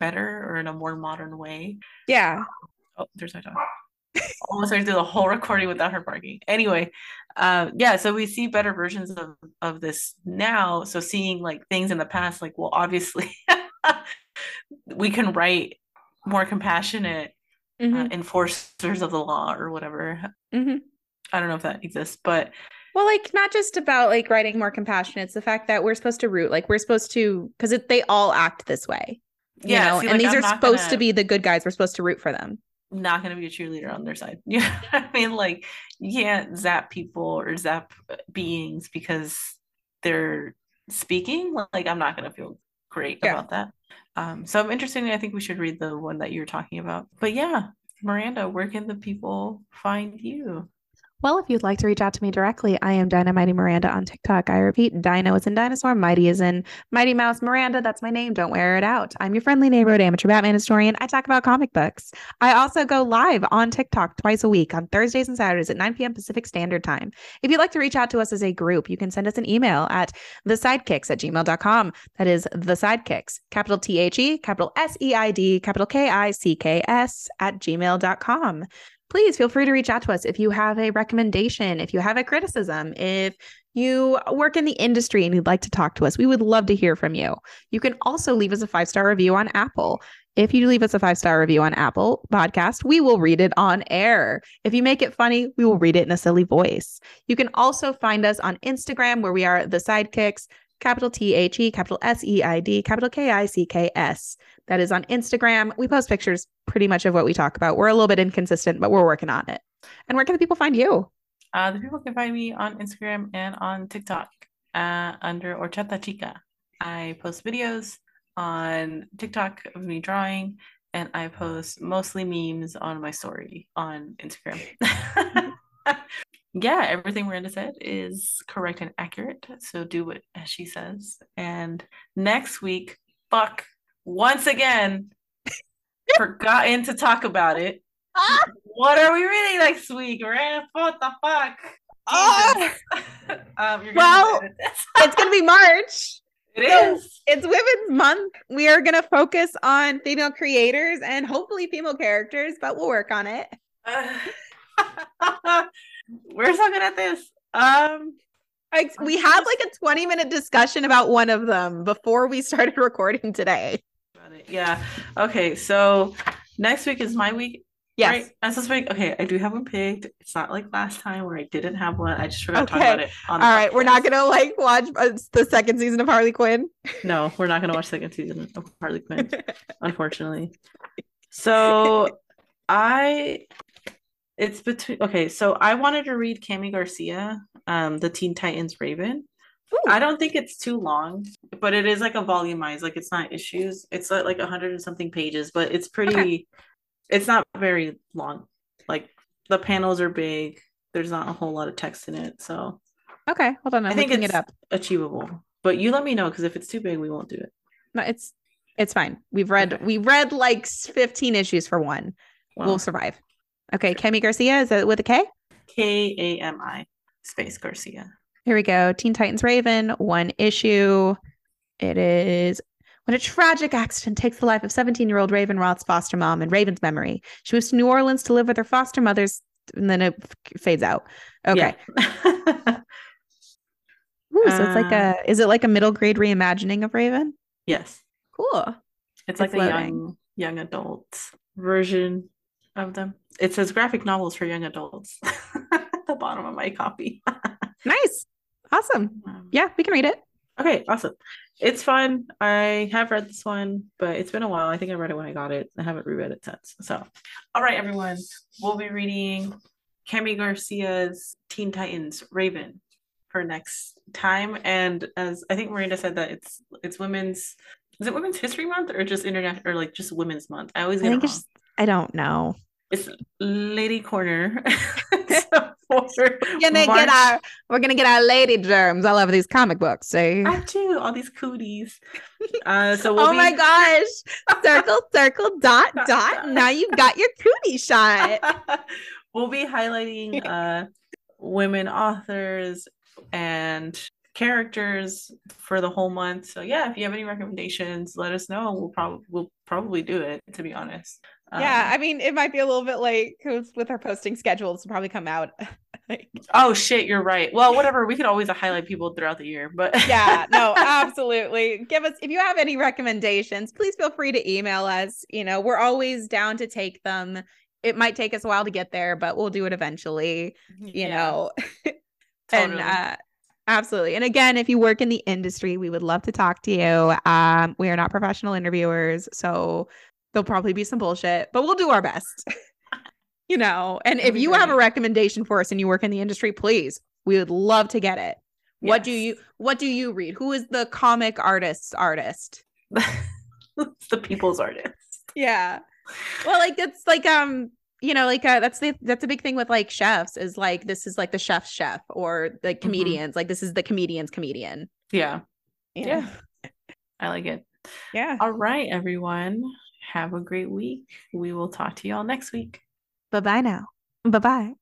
better or in a more modern way.
yeah.
Oh, there's my dog. Almost to do the whole recording without her barking. Anyway, um, yeah, so we see better versions of of this now. So seeing like things in the past, like, well, obviously *laughs* we can write more compassionate uh,
Mhm.
enforcers of the law or whatever.
Mhm.
I don't know if that exists, but
Well, like not just about like writing more compassion. It's the fact that we're supposed to root, like we're supposed to, because they all act this way,
yeah,
know.
see,
and
like,
these
I'm
are supposed to
gonna-
be the good guys. We're supposed to root for them.
not going to be a cheerleader on their side. *laughs* You know I mean? Like, you can't zap people or zap beings because they're speaking. Like, I'm not going to feel great
Yeah.
about that. Um, so I'm interested. I think we should read the one that you're talking about. But yeah, Miranda, where can the people find you?
Well, if you'd like to reach out to me directly, I am Dynamighty Miranda on TikTok. I repeat, Dino is in dinosaur, Mighty is in Mighty Mouse. Miranda, that's my name. Don't wear it out. I'm your friendly neighborhood amateur Batman historian. I talk about comic books. I also go live on TikTok twice a week on Thursdays and Saturdays at 9 p.m. Pacific Standard Time. If you'd like to reach out to us as a group, you can send us an email at theseidkicks at gmail.com. That is the sidekicks, capital T H E, capital S E I D, capital K I C K S at gmail.com please feel free to reach out to us if you have a recommendation, if you have a criticism, if you work in the industry and you'd like to talk to us. We would love to hear from you. You can also leave us a five star review on Apple. If you leave us a five star review on Apple Podcast, we will read it on air. If you make it funny, we will read it in a silly voice. You can also find us on Instagram where we are the sidekicks, capital T H E, capital S E I D, capital K I C K S. That is on Instagram. We post pictures pretty much of what we talk about. We're a little bit inconsistent, but we're working on it. And where can the people find you?
Uh, the people can find me on Instagram and on TikTok uh, under Orchata Chica. I post videos on TikTok of me drawing, and I post mostly memes on my story on Instagram. *laughs* yeah, everything Miranda said is correct and accurate. So do what she says. And next week, fuck, once again, *laughs* forgotten to talk about it. what are we reading next week, Miranda? What the fuck?
Oh. *laughs* um, well, *laughs* it's gonna be March.
It so is.
It's Women's Month. We are gonna focus on female creators and hopefully female characters, but we'll work on it.
Uh, we're so good at this. Um,
like we had like a 20 minute discussion about one of them before we started recording today.
Yeah. Okay. So next week is my week.
Yes.
Right? As this week. Okay. I do have one picked. It's not like last time where I didn't have one. I just forgot okay. to talk about it.
All right. We're not going to like watch uh, the second season of Harley Quinn.
No, we're not going to watch second season of Harley Quinn, *laughs* unfortunately. So I it's between okay, so I wanted to read Kami Garcia, um, the Teen Titans Raven. Ooh. I don't think it's too long, but it is like a volumized, like it's not issues. It's like a hundred and something pages, but it's pretty okay. it's not very long. Like the panels are big. There's not a whole lot of text in it. So
Okay, hold on. I'm i think it's it up.
achievable. But you let me know because if it's too big, we won't do it.
No, it's it's fine. We've read okay. we read like 15 issues for one. We'll survive. Okay, Kami Garcia, is that with a K?
K A M I space Garcia.
Here we go. Teen Titans Raven, one issue. It is when a tragic accident takes the life of 17 year old Raven Roth's foster mom and Raven's memory. She moves to New Orleans to live with her foster mother's, and then it fades out. Okay. Yeah. *laughs* Ooh, so it's like a, uh, is it like a middle grade reimagining of Raven?
Yes.
Cool.
It's, it's like loading. a young young adult version of them. It says graphic novels for young adults *laughs* at the bottom of my copy. *laughs*
nice. Awesome. Yeah, we can read it.
Okay, awesome. It's fun. I have read this one, but it's been a while. I think I read it when I got it. I haven't reread it since. So, all right, everyone. We'll be reading Kami Garcia's Teen Titans Raven for next time. And as I think Miranda said that it's it's women's is it Women's History Month or just internet or like just Women's Month? I always get I think it wrong.
I don't know.
It's Lady Corner. *laughs* *laughs*
we're gonna March. get our we're gonna get our lady germs all over these comic books. See,
I do all these cooties. Uh, so we'll
oh be... my gosh, *laughs* circle, circle, dot, dot. Now you've got your cootie shot.
we'll be highlighting uh, women authors and characters for the whole month. So yeah, if you have any recommendations, let us know. We'll probably we'll probably do it. To be honest.
Um, yeah, I mean, it might be a little bit late because with our posting schedules, will probably come out. *laughs*
like, oh shit, you're right. Well, whatever. We could always highlight people throughout the year, but
yeah, no, *laughs* absolutely. Give us if you have any recommendations, please feel free to email us. You know, we're always down to take them. It might take us a while to get there, but we'll do it eventually. You yeah. know, *laughs* totally. and uh, Absolutely. And again, if you work in the industry, we would love to talk to you. Um, we are not professional interviewers, so there'll probably be some bullshit, but we'll do our best. *laughs* you know, and if you have a recommendation for us and you work in the industry, please, we would love to get it. Yes. What do you what do you read? Who is the comic artist's artist? *laughs*
the people's artist.
Yeah. Well, like it's like um you know like uh, that's the that's a big thing with like chefs is like this is like the chef's chef or the mm-hmm. comedians mm-hmm. like this is the comedian's comedian
yeah yeah i like it
yeah
all right everyone have a great week we will talk to you all next week
bye bye now bye bye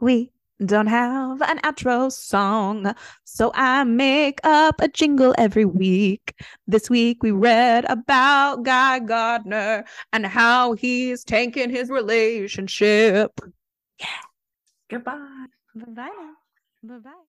we don't have an outro song, so I make up a jingle every week. This week we read about Guy Gardner and how he's tanking his relationship.
Yeah. Goodbye.
Bye bye now. Bye bye.